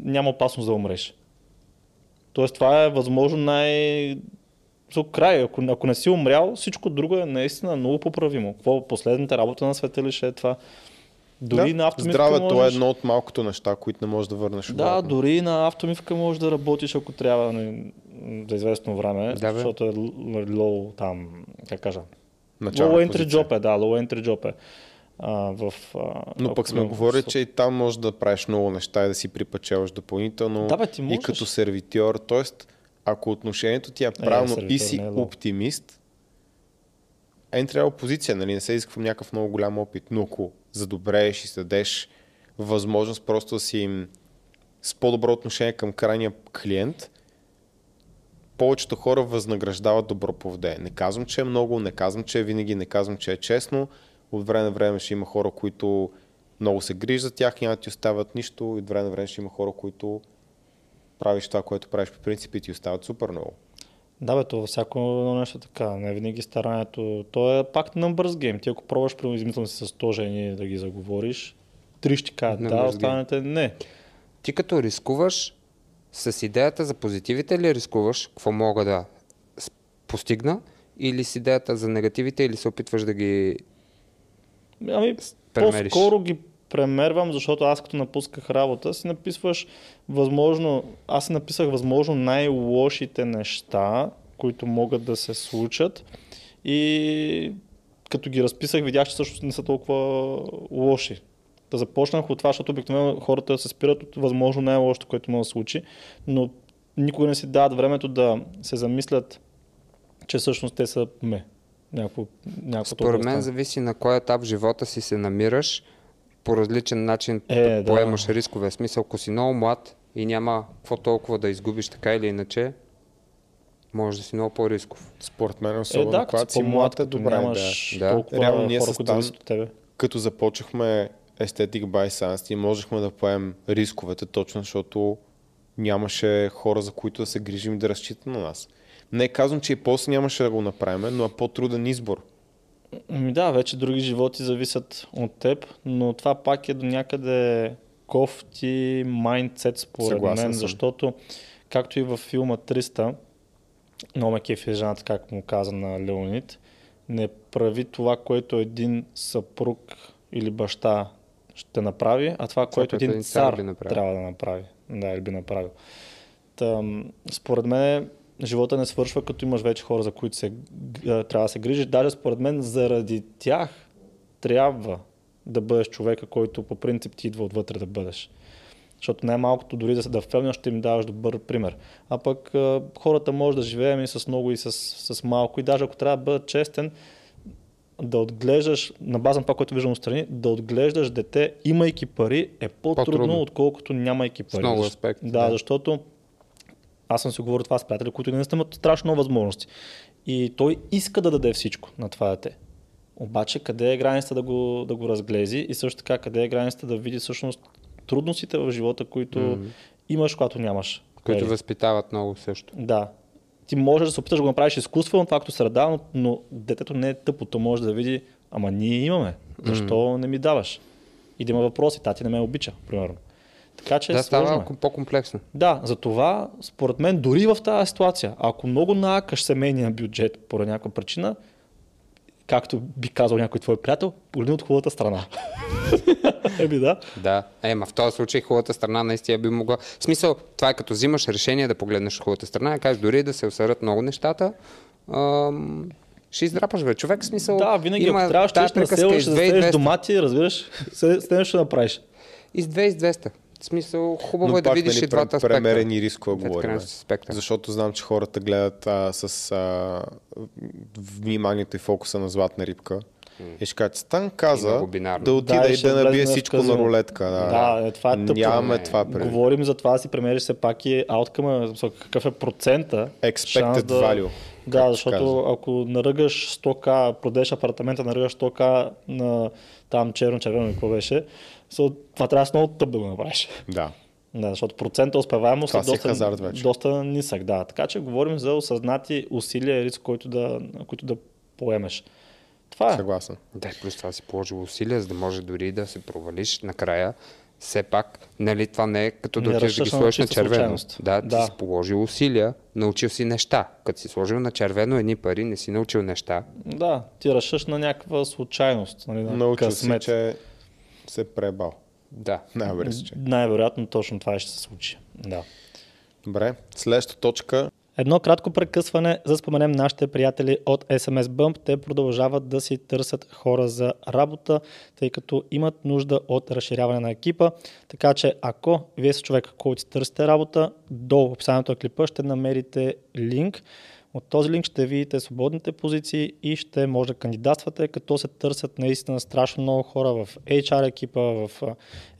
няма опасност да умреш. Тоест това е възможно най... За край, ако, ако не си умрял, всичко друго е наистина много поправимо. Какво последната работа на света ли ще е това? Дори да, на автомивка Здравето можеш... е едно от малкото неща, които не можеш да върнеш Да, обратно. дори на автомивка можеш да работиш, ако трябва не, за известно време, Да, бе. защото е л- low там, как кажа, Начална low entry job е, да, low entry job е. А, в, а, Но пък сме гледам говорили, че и там можеш да правиш много неща и да си припечелваш допълнително. Да, бе, ти и като сервитьор, т.е. ако отношението ти е правилно и сервитьор си е лоу. оптимист, е трябва позиция, нали? Не се изисква някакъв много голям опит, но ако задобрееш и си дадеш възможност просто да си им с по-добро отношение към крайния клиент, повечето хора възнаграждават добро поведение. Не казвам, че е много, не казвам, че е винаги, не казвам, че е честно. От време на време ще има хора, които много се грижат за тях, няма да ти оставят нищо. И от време на време ще има хора, които правиш това, което правиш по принцип и ти остават супер много. Да, бе, то във всяко нещо е така. Не винаги старанието. То е пак numbers game. Ти ако пробваш, примерно, измислям си с 100 жени да ги заговориш, три ще кажат да, останалите не. Ти като рискуваш с идеята за позитивите ли рискуваш, какво мога да постигна, или с идеята за негативите, или се опитваш да ги... Ами, премериш. по-скоро ги премервам, защото аз като напусках работа си написваш възможно, аз си написах възможно най-лошите неща, които могат да се случат и като ги разписах, видях, че всъщност не са толкова лоши. Да започнах от това, защото обикновено хората се спират от възможно най-лошото, което може да случи, но никога не си дават времето да се замислят, че всъщност те са ме. Някакво, някакво Според мен стане. зависи на кой етап в живота си се намираш, по различен начин Е, е, да. поемаш рискове. В смисъл, ако си много млад и няма какво толкова да изгубиш така или иначе, може да си много по-рисков. Според мен, Е, особено да, когато си млад е добре. Да. нямаш Да. толкова Реално ние хора, с зависят от тебе. Като започнахме Aesthetic by Sans, ние можехме да поемем рисковете, точно защото нямаше хора, за които да се грижим да разчитат на нас. Не казвам, че и после нямаше да го направим, но е по-труден избор. Ами да, вече други животи зависят от теб, но това пак е до някъде кофти майндсет според Съгласен мен, съм. защото както и във филма 300, много ме кефи жената, как му каза на Леонид, не прави това, което един съпруг или баща ще направи, а това, което един цар трябва да направи. Да, или би направил. Тъм, според мен живота не свършва, като имаш вече хора, за които се, трябва да се грижиш. Даже според мен заради тях трябва да бъдеш човека, който по принцип ти идва отвътре да бъдеш. Защото най-малкото дори да се да фелнеш, ще им даваш добър пример. А пък хората може да живеем и с много и с, с малко. И даже ако трябва да бъда честен, да отглеждаш, на база на това, което виждам отстрани, да отглеждаш дете, имайки пари, е по-трудно, По-трудно. отколкото нямайки пари. много Защ- аспекти, Да, да. защото аз съм си говорил това с приятели, които наистина имат страшно много възможности. И той иска да даде всичко на това дете. Обаче къде е границата да го, да го разглези и също така къде е границата да види всъщност трудностите в живота, които Мгм. имаш, когато нямаш. Които пари. възпитават много също. Да. Ти можеш да се опиташ да го направиш изкуствено, това като среда, но, но детето не е тъпо. То може да види, ама ние имаме. Защо не ми даваш? И да има въпроси. Тати не ме обича, примерно. Така че да, е става е. ко- по-комплексно. Да, затова, според мен, дори в тази ситуация, ако много наакаш семейния бюджет по някаква причина, както би казал някой твой приятел, погледни от хубавата страна. Еми да. Да, е, ма в този случай хубавата страна наистина би могла. В смисъл, това е като взимаш решение да погледнеш хубавата страна и кажеш дори да се усърят много нещата, ам, ще издрапаш, бе. Човек, в смисъл. Да, винаги, има ако трябва, ще тая идеш на приказка, село, из ще 2 и застелиш 200. домати, разбираш, следно ще направиш. И с 2 и с 200. В смисъл, хубаво Но е да видиш нали, и двата аспекта. Премерени рискове говорим. Защото знам, че хората гледат а, с а, вниманието и фокуса на златна рибка. И ще кажат, Стан каза да отида Да, и да набие всичко на рулетка. Да, Да, е, това е тъпо. Нямаме Не. това преди. Говорим за това да си премериш все пак и ауткъма, какъв е процента. Expected да... value, Да, защото казва. ако наръгаш 100к, продадеш апартамента, наръгаш 100к на там черно-червено, какво беше, so, това трябва да си много тъп да го направиш. Да. Да, защото процента успеваемост е си е доста, доста нисък. Да. Така че говорим за осъзнати усилия и риск, който да, които да поемеш. Това е. Съгласен. Да, плюс това си положил усилия, за да може дори да се провалиш накрая. Все пак, нали, това не е като да отидеш да ги сложиш на червено. случайност. Да, ти Да. си положил усилия, научил си неща. Като си сложил на червено едни пари, не си научил неща. Да, ти разшъш на някаква случайност, нали, на Научил си, късмет. че се е пребал. Да. Най-вероятно. Най-вероятно точно това ще се случи. Да. Добре. Следващата точка. Едно кратко прекъсване, за да споменем нашите приятели от SMS Bump. Те продължават да си търсят хора за работа, тъй като имат нужда от разширяване на екипа. Така че ако вие сте човек, който си търсите работа, до описанието на клипа ще намерите линк. От този линк ще видите свободните позиции и ще може да кандидатствате, като се търсят наистина страшно много хора в HR екипа, в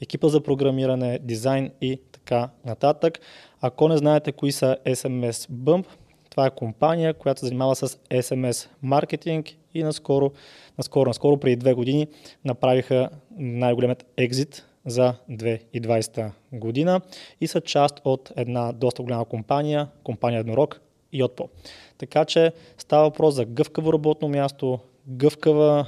екипа за програмиране, дизайн и така нататък. Ако не знаете кои са SMS Bump, това е компания, която се занимава с SMS маркетинг и наскоро, наскоро, наскоро преди две години направиха най-големият екзит за 2020 година и са част от една доста голяма компания, компания Еднорог и Отпо. Така че става въпрос за гъвкаво работно място, гъвкава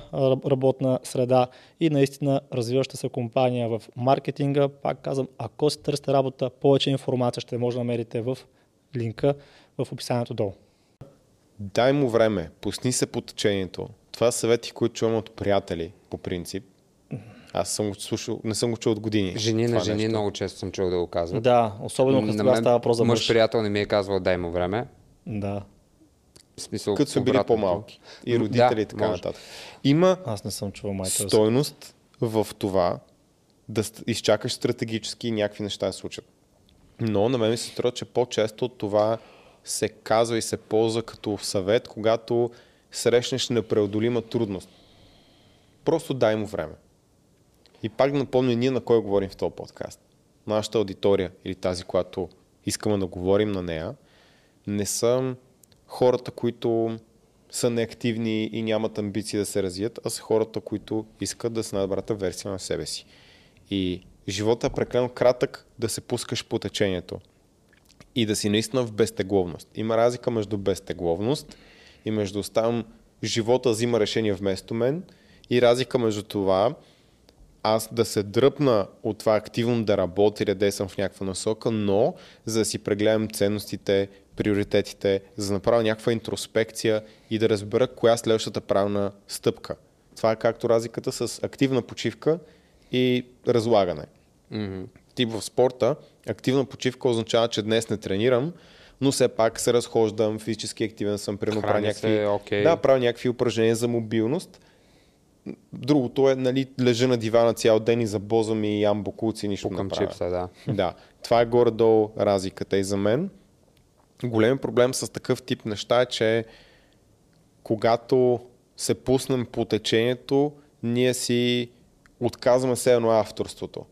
работна среда и наистина развиваща се компания в маркетинга. Пак казвам, ако си търсите работа, повече информация ще може да намерите в линка в описанието долу. Дай му време, пусни се по течението. Това са съвети, които чувам от приятели, по принцип. Аз съм го слушал, не съм го чул от години. Жени на жени нещо. много често съм чул да го казват. Да, особено мен става въпрос за мъж мъж. приятел не ми е казвал дай му време. Да, В смисъл, Като сме били по-малки. И родители да, и така може. нататък. Има аз не съм чувал майка. стойност в това да изчакаш стратегически и някакви неща да случат. Но на мен ми се струва, че по-често това се казва и се ползва като съвет, когато срещнеш непреодолима трудност. Просто дай му време. И пак да напомня ние на кой говорим в този подкаст. Нашата аудитория или тази, която искаме да говорим на нея, не са хората, които са неактивни и нямат амбиции да се развият, а са хората, които искат да са най-добрата версия на себе си. И живота е прекалено кратък да се пускаш по течението и да си наистина в безтегловност. Има разлика между безтегловност и между оставам живота взима решение вместо мен и разлика между това аз да се дръпна от това активно да работя да действам в някаква насока, но за да си прегледам ценностите, приоритетите, за да направя някаква интроспекция и да разбера коя е следващата правилна стъпка. Това е както разликата с активна почивка и разлагане. Мгм. Тип в спорта, активна почивка означава, че днес не тренирам, но все пак се разхождам, физически активен съм, примерно правя някакви, окей. да, правя някакви упражнения за мобилност. Другото е, нали, лежа на дивана цял ден и забозвам и ям бокуци, нищо не Пукам правя. чипса, да. Да, това е горе-долу разликата и за мен. Голям проблем с такъв тип неща е, че когато се пуснем по течението, ние си отказваме се едно авторството.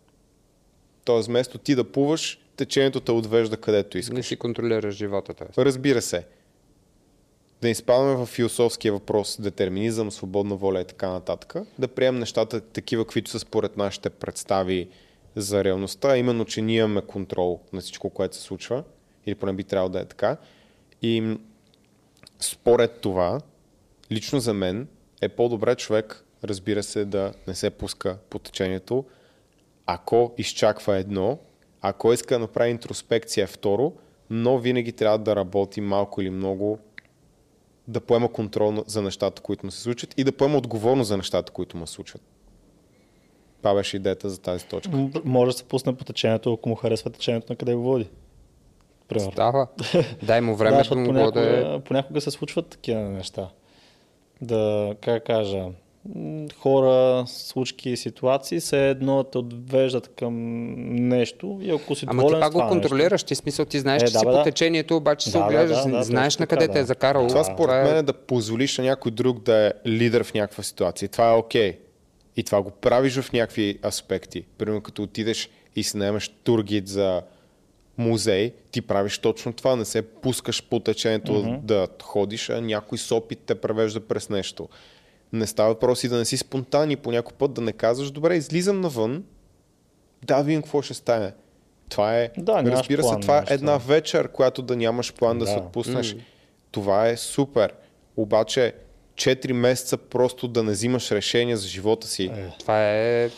Тоест, вместо ти да плуваш, течението те отвежда където искаш. Не си контролираш живота. т.е. Разбира се. Да изпадаме в философския въпрос, детерминизъм, свободна воля и така нататък, да приемем нещата такива, каквито са според нашите представи за реалността, именно, че ние имаме контрол на всичко, което се случва, или поне би трябвало да е така. И според това, лично за мен, е по-добре човек, разбира се, да не се пуска по течението, ако изчаква едно, ако иска да направи интроспекция второ, но винаги трябва да работи малко или много, да поема контрол за нещата, които му се случват и да поема отговорност за нещата, които му се случват. Това беше идеята за тази точка. Може да се пусне по течението, ако му харесва течението на къде го води. Примерно. Става. Дай му да, времето защото му понякога, да е... понякога се случват такива неща. Да, как да кажа, хора, случки, ситуации, се едно да те отвеждат към нещо и ако си Ама ти доволен пак го контролираш, ти смисъл ти знаеш, Е, че да, си бе, по да. течението, обаче се Да, да, оглеждаш, да, да, знаеш на къде така, те е да. закарало. Това Да. според е- мен е да позволиш на някой друг да е лидер в някаква ситуация. Това е окей. И това го правиш в някакви аспекти. Примерно като отидеш и си наемаш тургид за музей, ти правиш точно това. Не се пускаш по течението mm-hmm. да ходиш, а някой с опит те превежда през нещо. Не става въпрос и да не си спонтанен и по някой път да не казваш, добре, излизам навън, да видим какво ще стане. Това е, Да, разбира се, план, това е една вечер, която да нямаш план да, Да. се отпуснеш. Това е супер. Обаче 4 месеца просто да не взимаш решения за живота си. Е. Това е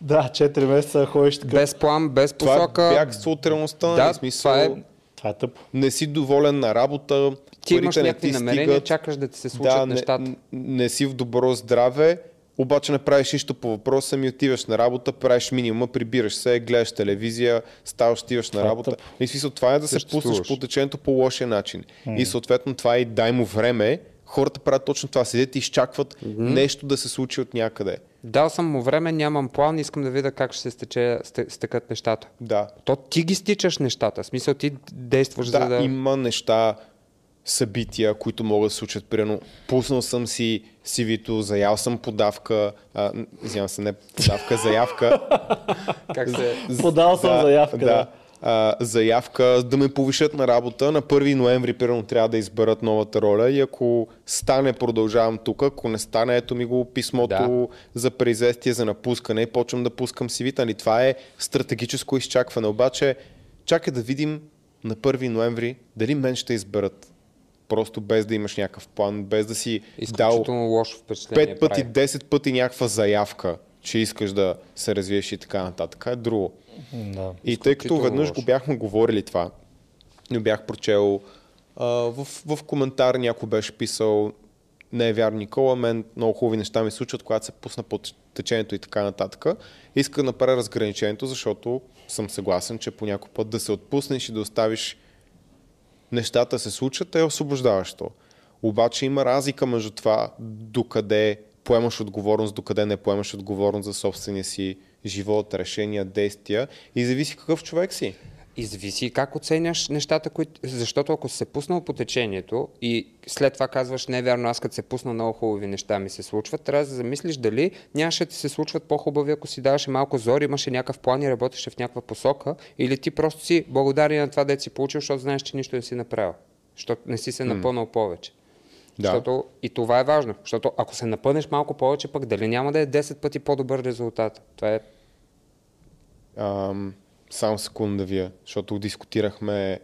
Да, 4 месеца ходиш така. без план, без Това посока. е бягство от реалността. Да? В смисъл, това е- Това е тъпо. Не си доволен на работа, Ти имаш някакви намерения, стигат, чакаш да ти се случат да, нещата. Не, не си в добро здраве, обаче не правиш нищо по въпроса, ми отиваш на работа, правиш минимума, прибираш се, гледаш телевизия, ставаш, отиваш на Това е работа. И смисъл, това е да се пуснеш по течението по лошия начин. И съответно това е и дай му време. Хората правят точно това. Седят и изчакват нещо да се случи от някъде. Дал съм му време, нямам план, искам да видя как ще се стече, сте- стекат нещата. Да. То ти ги стичаш нещата. В смисъл ти действаш Да, за да... има неща, събития, които могат да се случат. Примерно, пуснал съм си CV-то, заял съм подавка, а, извинявам се, не подавка, заявка. Как се... Подал съм заявка, да. А, заявка да ме повишат на работа. На 1 ноември, примерно, трябва да изберат новата роля и ако стане, продължавам тук. Ако не стане, ето ми го писмото за преизвестие, за напускане и почвам да пускам CV-та. Нали, това е стратегическо изчакване. Обаче, чакай да видим на 1 ноември дали мен ще изберат. Просто без да имаш някакъв план, без да си дал лошо. 5 пъти, прави. 10 пъти някаква заявка, че искаш да се развиеш и така нататък. Е друго. Да. И тъй като веднъж го бяхме говорили това, и бях прочел а, в, в коментар някой беше писал не е вярно Никола, мен много хубави неща ми случват, когато се пусна по течението и така нататък. Иска да направя разграничението, защото съм съгласен, че по някой път да се отпуснеш и да оставиш нещата се случат е освобождаващо. Обаче има разлика между това докъде поемаш отговорност, докъде не поемаш отговорност за собствения си живот, решения, действия и зависи какъв човек си. И зависи как оценяш нещата, които... Защото ако се пуснал по течението и след това казваш, не е вярно, аз като се пусна много хубави неща ми се случват, трябва да замислиш дали нямаше да се случват по-хубави, ако си даваше малко зор, имаше някакъв план и работеше в някаква посока, или ти просто си благодарен на това, да си получил, защото знаеш, че нищо не си направил. Защото не си се напълнал повече. Да. Защото и това е важно. Защото ако се напънеш малко повече, пък дали няма да е 10 пъти по-добър резултат. Това е Ам, само секунда вие, защото дискутирахме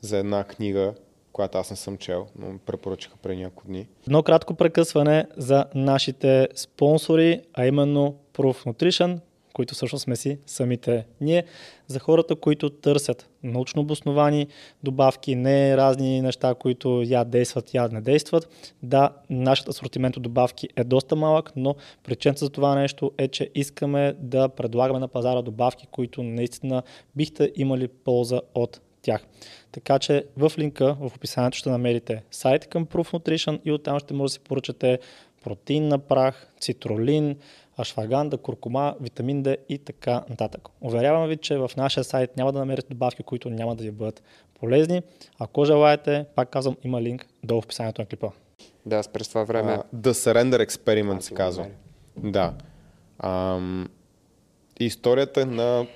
за една книга, която аз не съм чел, но ме препоръчаха преди няколко дни. Едно кратко прекъсване за нашите спонсори, а именно Proof Nutrition, които всъщност сме си самите ние, за хората, които търсят научно обосновани добавки, не разни неща, които я действат, я не действат. Да, нашият асортимент от добавки е доста малък, но причината за това нещо е, че искаме да предлагаме на пазара добавки, които наистина бихте имали полза от тях. Така че в линка в описанието ще намерите сайт към Proof Nutrition и оттам ще може да си поръчате протеин на прах, цитролин, ашваганда, куркума, витамин D и така нататък. Уверявам ви, че в нашия сайт няма да намерите добавки, които няма да ви бъдат полезни. Ако желаете, пак казвам, има линк долу в описанието на клипа. да, аз през това време. The Surrender Experiment А, се казва. Да. Ам, историята на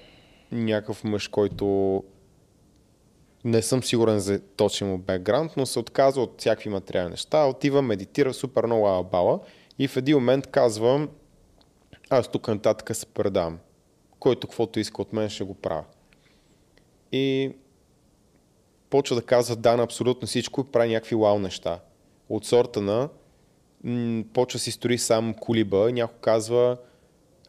някакъв мъж, който не съм сигурен за точен му бекграунд, но се отказва от всякакви материални неща, отива, медитира супер много алабала и в един момент казва аз тук нататък се предам. Който каквото иска от мен ще го правя. И почва да казва да на абсолютно всичко и прави някакви вау неща. От сорта на почва си строи сам колиба някой казва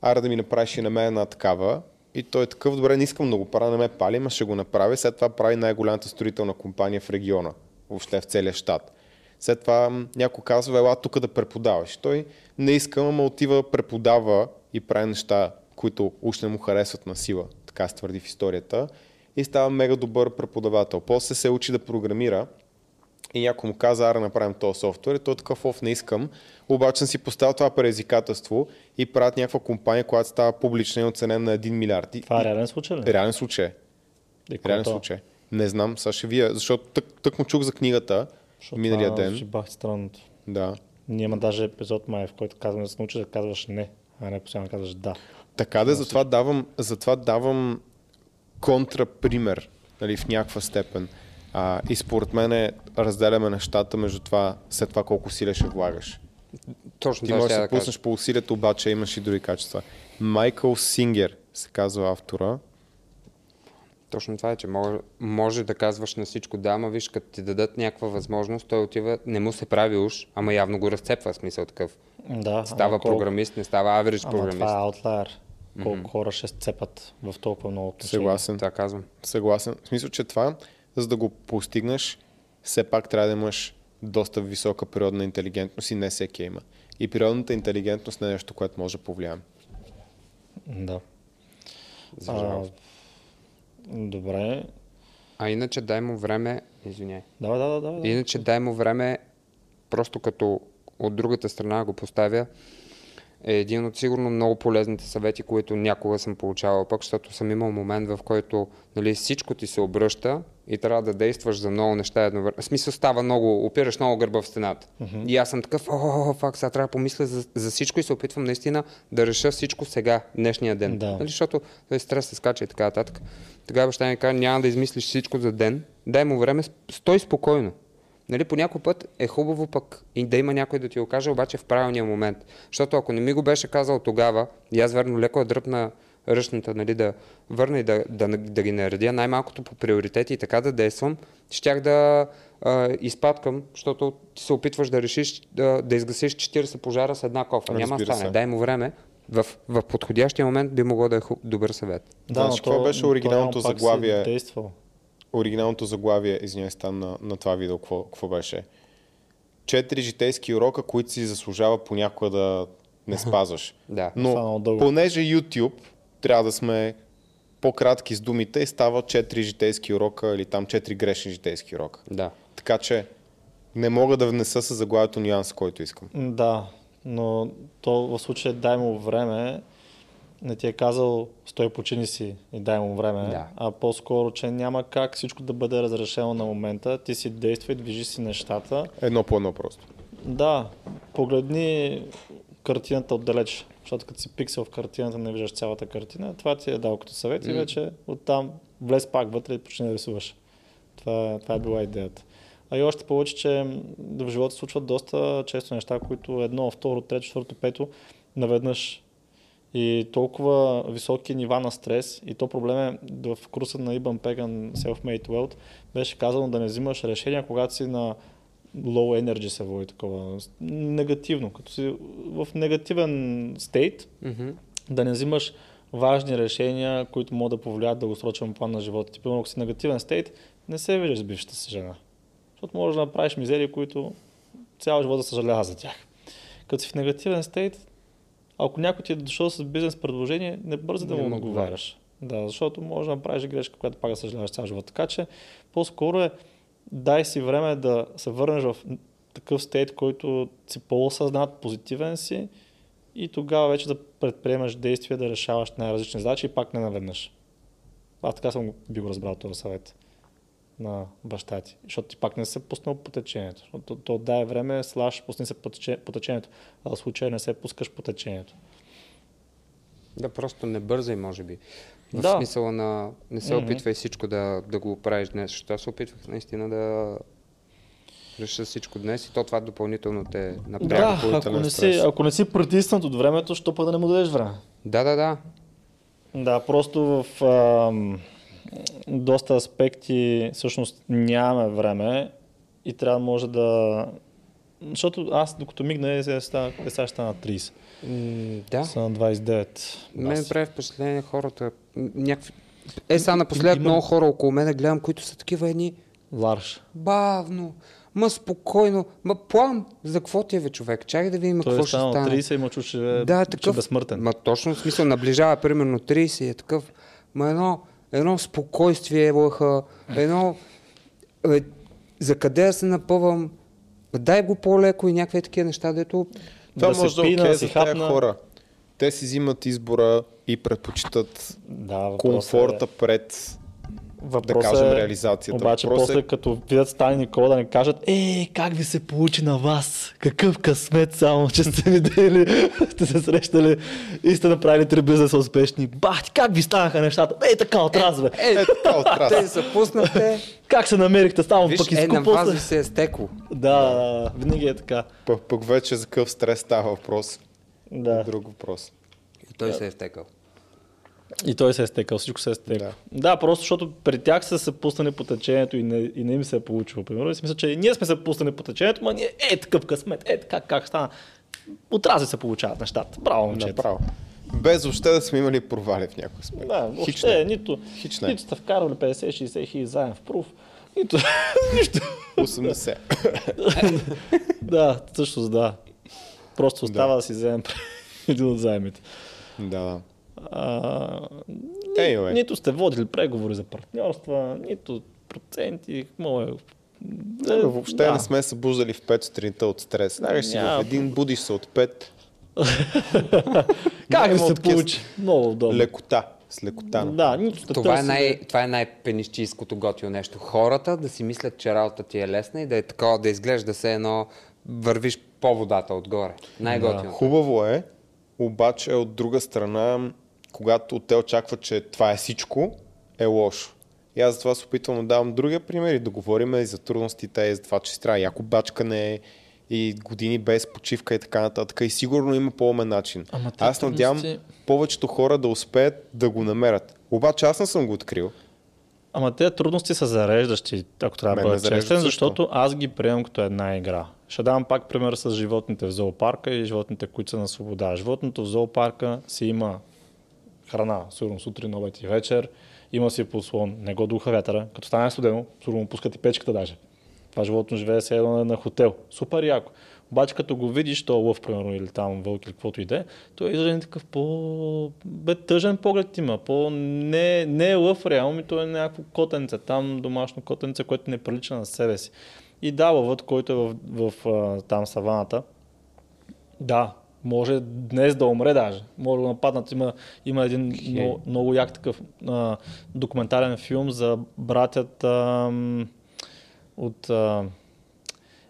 аре да ми направиш и на мен една такава. И той е такъв, добре, не искам да го правя, не ме пали, ма ще го направя. След това прави най-голямата строителна компания в региона, въобще в целия щат. След това някой казва, ела тук да преподаваш. Той не иска, ама отива, преподава и прави неща, които уж не му харесват на сила, така се твърди в историята. И става мега добър преподавател. После се учи да програмира и някой му каза, аре направим този софтуер, и той е такъв, оф, не искам. Обаче съм си поставил това предизвикателство и правят някаква компания, която става публична и оценена на 1 милиард. И, Това е реален случай ли? реален случай. И е Реален случай. Не знам, сега ще вия, защото тък, тък му чух за книгата Защото миналия ден. бах странното. Да. Ние има даже епизод май, в който казваме да се научиш да казваш не, а не постоянно да казваш да. Така да, затова давам, затова давам контрапример нали, в някаква степен. А, и според мен е, разделяме нещата между това, след това колко усилия ще влагаш. Точно Ти можеш да да пуснеш по усилието, обаче имаш и други качества. Майкъл Сингер се казва автора. Точно това е, че може, може да казваш на всичко да, ама виж, като ти дадат някаква възможност, той отива, не му се прави уж, ама явно го разцепва, смисъл такъв. Да, Става колко- програмист, не става average Ама програмист. това е аутлайер. Колко хора ще сцепат в толкова много отношения. Съгласен. Това казвам. Съгласен. В смисъл, че това, за да го постигнеш, все пак трябва да имаш доста висока природна интелигентност и не всеки има. И природната интелигентност не е нещо, което може да повлияем. Да. За А, жалост. Добре. А иначе дай му време, извиняй. Да, да, да. да. Иначе дай му време, просто като от другата страна го поставя, е един от сигурно много полезните съвети, които някога съм получавал пък, защото съм имал момент, в който нали, всичко ти се обръща и трябва да действаш за много неща едновременно. В смисъл става много, опираш много гърба в стената. И аз съм такъв, о, фак, сега трябва да помисля за, за всичко и се опитвам наистина да реша всичко сега, днешния ден. Да. Нали, защото той стрес се скача и така нататък. Тогава баща ми каза, няма да измислиш всичко за ден, дай му време, стой спокойно. Нали, по някой път е хубаво пък и да има някой да ти го каже, обаче в правилния момент. Защото ако не ми го беше казал тогава, и аз верно леко я дръпна ръчната, нали, да върна и да, да, да ги наредя най-малкото по приоритети и така да действам, щях да а, изпадкам, защото ти се опитваш да решиш да, да изгасиш 40 пожара с една кофа. Няма да Разбира стане. се. Дай му време. В, в подходящия момент би могло да е хуб, добър съвет. Знаеш какво беше оригиналното заглавие? Действал. Оригиналното заглавие, извинявай, стан на, на това видео, какво, какво беше? Четири житейски урока, които си заслужава понякога да не спазваш. Да. Но понеже YouTube трябва да сме по-кратки с думите и става 4 житейски урока или там 4 грешни житейски урока. Да. Така че не мога да внеса с заглавието нюанс, който искам. Да, но то в случая дай му време, не ти е казал стой почини си и дай му време, Да. а по-скоро, че няма как всичко да бъде разрешено на момента, ти си действай, движи си нещата. Едно по едно просто. Да, погледни картината отдалеч, защото като си пиксел в картината не виждаш цялата картина, това ти е дал като съвет и М. вече оттам влез пак вътре и почни да рисуваш. Това, това е била идеята. А и още повече, че в живота се случват доста често неща, които едно, второ, трето, четвърто, пето наведнъж. И толкова високи нива на стрес. И то проблем е в курса на Ибан Пеган Self-Made Wealth беше казано да не взимаш решения, когато си на low energy се води такова. Негативно. Като си в негативен стейт, Мгм. да не взимаш важни решения, които могат да повлият дългосрочен план на живота. Ти, примерно, ако си негативен стейт, не се виждаш с бившата си жена. Защото можеш да направиш мизери, които цял живот да съжалява за тях. Като си в негативен стейт, ако някой ти е дошъл с бизнес предложение, не бързи да му отговаряш. Да, защото може да направиш грешка, която пак да съжаляваш цял живот. Така че по-скоро е дай си време да се върнеш в такъв стейт, който си по-осъзнат, позитивен си и тогава вече да предприемаш действия да решаваш най-различни задачи и пак не наведнъж. Аз така съм би го разбрал този съвет на баща ти. Защото ти пак не се пуснал по течението. То, то дай време, слаш, пусни се по, тече, по течението. А в случая не се пускаш по течението. Да, просто не бързай, може би. В Да. смисъла на не се Мгм. опитвай всичко да, да го правиш днес, защото аз се опитвах наистина да реша всичко днес и то това допълнително те направи. Да, ако не, си, ако не си притиснат от времето, що пък да не му дадеш време? Да, да, да. Да, просто в ам, доста аспекти всъщност нямаме време и трябва може да... Защото аз докато мигна е, сега стана- е, сега ще стана 30. М, да. Са на 29. Мен прави впечатление хората. Някакви... Е, сега напоследък Има- много хора около мене гледам, които са такива едни Ларш. бавно, ма спокойно, ма план. За какво ти е, бе, човек? Чакай да видим Той какво е ще стане. 30 и му чу, че, да, да, е че такъв. е безсмъртен. Ма точно в смисъл наближава примерно 30 и е такъв. Ма едно, едно спокойствие лъха, едно е, за къде да се напъвам, дай го по-леко и някакви такива неща, дето Това Да може да е пина, да си хапна. хора. Те си взимат избора и предпочитат Да, въпросът комфорта е, пред, да въпросът кажем, е, реализацията. Обаче Въпросът после е, като видят Стани и Никола да ни кажат Е, как ви се получи на вас? Какъв късмет само, че сте видели, сте се срещали и сте направили три бизнеса успешни. Бах, как ви станаха нещата? Е, така отразве. Е, е така отрас. те са пуснате. Как се намерихте само Виж, пък е, на вас се? ви се е стекло. Да, да, да, винаги е така. Пък, пък вече за какъв стрес става въпрос. Да. Друг въпрос. И той се е стекал. И той се е стекал, всичко се е стекал. Да. Да, просто защото при тях са се пуснали по течението и не, и не им се е получило. Примерно, и си мисля, че ние сме се пуснали по течението, ма ние е такъв късмет, е как, как стана. Отрази се получават нещата. Браво, момчета. Направо. Без въобще да сме имали провали в някой смисъл. Да, Хич въобще, не. нито, Хич не. нито сте вкарали 50-60 хиляди заем в пруф, Нито, нищо. 80. Да, всъщност да. Просто остава да, си вземем един от заемите. да, да. А, ни, Anyway. Нито сте водили преговори за партньорства, нито проценти. Мое... Да, въобще не сме се буждали в 5 сутринта от стрес. Лягаш си Няма. в един, будиш се от 5. Как да се получи? Много удобно. Лекота. С лекота. Да, нито сте Това е, най, това е най-пенищийското готино нещо. Хората да си мислят, че работа ти е лесна и да е такова, да изглежда се едно вървиш по водата отгоре. Най-готино. Хубаво е, обаче от друга страна, когато те очакват, че това е всичко, е лошо. И аз затова се опитвам да давам другия пример и да говорим и за трудностите, и за това, че си трябва яко бачкане и години без почивка и така нататък. И сигурно има по-умен начин. Ама аз надявам трудности- повечето хора да успеят да го намерят. Обаче аз не съм го открил. Ама тези трудности са зареждащи, ако трябва да бъда честен, защото аз ги приемам като една игра. Ще дам пак пример с животните в зоопарка и животните, които са на свобода. Животното в зоопарка си има храна, сигурно сутрин, обед и вечер, има си послон, не го духа вятъра, като стане студено, сигурно пускат и печката даже. Това животно живее се едно на хотел. Супер яко. Обаче като го видиш, то лъв, примерно, или там вълк или каквото и да е, той е изражен такъв по... Бе, тъжен поглед има. По... Не, не е лъв реално, ми той е някакво котенце. Там домашно котенце, което не прилича на себе си. И да, лъвът, който е в, в, в там саваната, да, може днес да умре даже. Може да нападнат. Има, има един Окей. много, много як такъв а, документален филм за братята ам, от... А,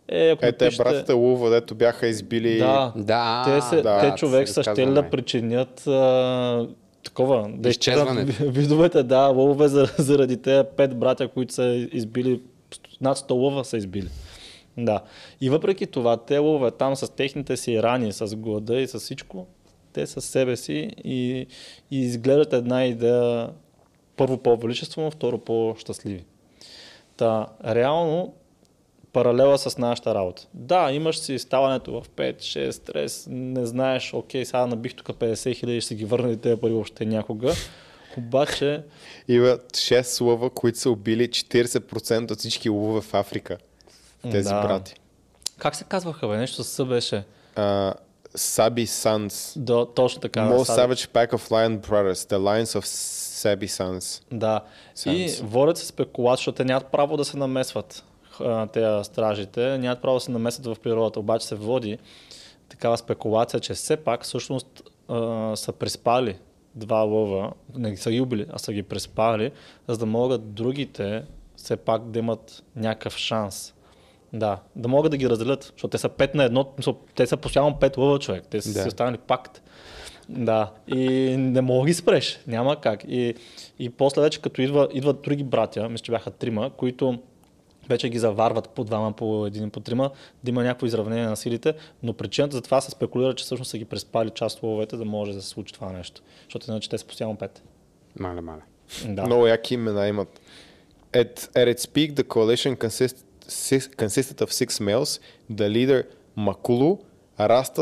е, ако Е, те напишете- братята Лува, дето бяха избили... Да, Да, те, се, да, те човек са щели разказваме. да причинят а, такова, да изчезнат видовете, да, лъвове за, заради тези пет братя, които са избили, над 100 лъва са избили. Да. И въпреки това, те лъвове там с техните си рани, с глада и с всичко, те са себе си и, и изглеждат една идея първо по-величествено, второ по-щастливи. Та, реално, паралела с нашата работа. Да, имаш си ставането в 5, 6, стрес, не знаеш, окей, сега набих тук 50 хиляди, ще ги върна ли тези пари въобще някога. Обаче, Има 6 лъва, които са убили 40% от всички лъвове в Африка. Тези Да. брати. как се казваха, бе? Нещо с С беше. Uh, Sabi Sons. Да, точно така. да, Most Саби. Savage Pack of Lion Brothers. The Lions of Sabi Sons. Да. И Сенс. водят се спекулации, защото те нямат право да се намесват. а, Те стражите нямат право да се намесват в природата. Обаче се води такава спекулация, че все пак всъщност а, са приспали два лъва, не са ги убили, а са ги приспали, за да могат другите все пак да имат някакъв шанс. Да, да могат да ги разделят, защото те са пет на едно, те са постоянно пет лъва човек, те са Да. си останали пакт. Да, и не мога ги спреш, няма как. И, и после вече като идва, идват други братя, мисля, че бяха трима, които вече ги заварват по двама, по един, по трима, да има някакво изравнение на силите, но причината за това се спекулира, че всъщност са ги преспали част от лъвовете, да може да се случи това нещо. Защото иначе те са постоянно пет. Мале, мале. Да. Много яки имена имат. At, at its peak, the coalition consist, six, consisted of six males, the leader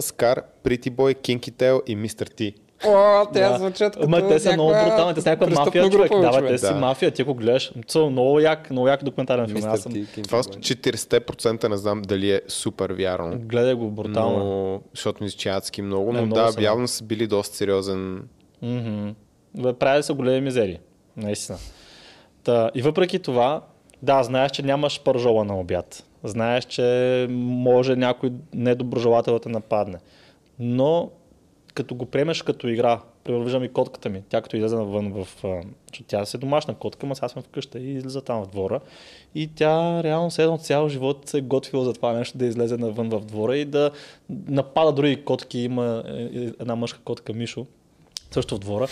Scar, Pretty Boy, Kinky Tail и Mr. T. О, те Да. звучат като Ама те са много брутални, те са някаква мафия, човек. група, Да, бе, те си Да. мафия, ти го гледаш. Цо, много як, много як документален филм. Аз Мистер съм... Ти, Това с Бой. 40% не знам дали е супер вярно. Гледай го брутално. Но, защото мисля, че е адски много, но много да, са, явно са били доста сериозен. Мгм. Бе, Правили са големи мизери. Наистина. Та, и въпреки това, да, знаеш, че нямаш пържола на обяд. Знаеш, че може някой недоброжелател да те нападне. Но като го приемеш като игра, примерно виждам и котката ми, тя като излезе навън в... че Тя си е домашна котка, ама сега съм вкъща и излиза там в двора. И тя реално се едно цял живот се е готвила за това нещо да излезе навън в двора и да напада други котки. Има е, е, една мъжка котка Мишо, също в двора.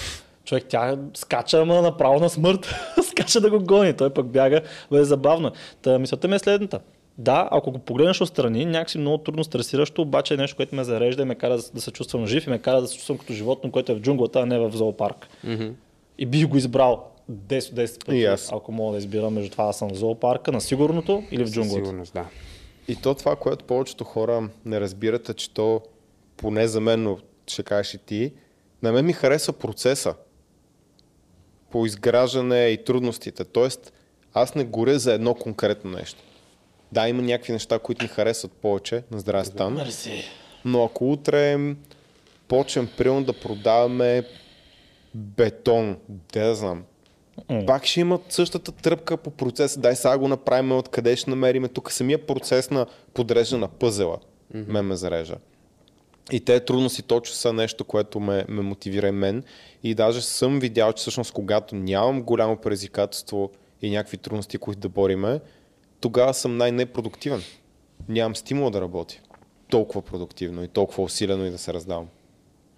Човек, тя скача, ама направо на смърт. скача да го гони. Той пък бяга. Бе, е забавно. Та, мисълта ми е следната. Да, ако го погледнеш отстрани, някакси много трудно стресиращо, обаче е нещо, което ме зарежда и ме кара да, да се чувствам жив и ме кара да се чувствам като животно, което е в джунглата, а не в зоопарк. Мгм. И бих го избрал 10 от 10 пъти, аз. ако мога да избирам между това да съм в зоопарка, на сигурното или в джунглата. сигурност, да. И то това, което повечето хора не разбират, е, че то, поне за мен, ще кажеш и ти, на мен ми харесва процеса по изграждане и трудностите. Тоест, Аз не горя за едно конкретно нещо. Да, има някакви неща, които ми харесват повече на здраве Мерси. но ако утре почнем примерно да продаваме бетон, де да знам, М. пак ще имат същата тръпка по процеса. Дай сега го направим, откъде ще намериме. Тук самия процес на подрежда на пъзела mm-hmm. ме ме зарежа. И те трудности точно са нещо, което ме, ме мотивира и мен. И даже съм видял, че всъщност когато нямам голямо предизвикателство и някакви трудности, които да бориме, тогава съм най-непродуктивен. Нямам стимула да работя толкова продуктивно и толкова усилено и да се раздавам.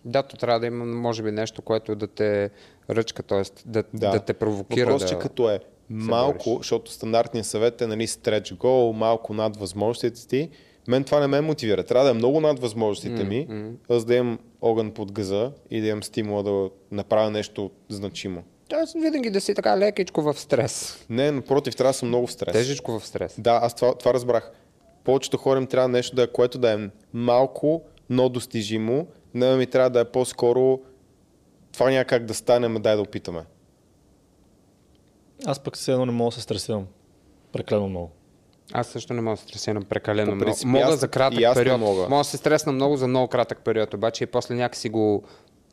Да, то трябва да има, може би, нещо, което да те ръчка, т.е. Да, да. да те провокира. Въпрос, да... че като е малко, бориш. защото стандартният съвет е нали, stretch goal, малко над възможностите ти, мен това не ме мотивира. Трябва да е много над възможностите ми, за да имам огън под газа и да имам стимула да направя нещо значимо. Тоест, винаги да си така лекичко в стрес. Не, напротив, трябва да съм много в стрес. Тежичко в стрес. Да, аз това, това разбрах. Повечето хора им трябва нещо да е, което да е малко, но достижимо. Не ми трябва да е по-скоро това няма как да стане, ма дай да опитаме. Аз пък все едно не мога да се стресирам. Прекалено много. Аз също не мога да се стресирам прекалено По много. принцип, Мога аз- за кратък и аз не период. мога. Мога да се стресна много за много кратък период, обаче и после някакси го,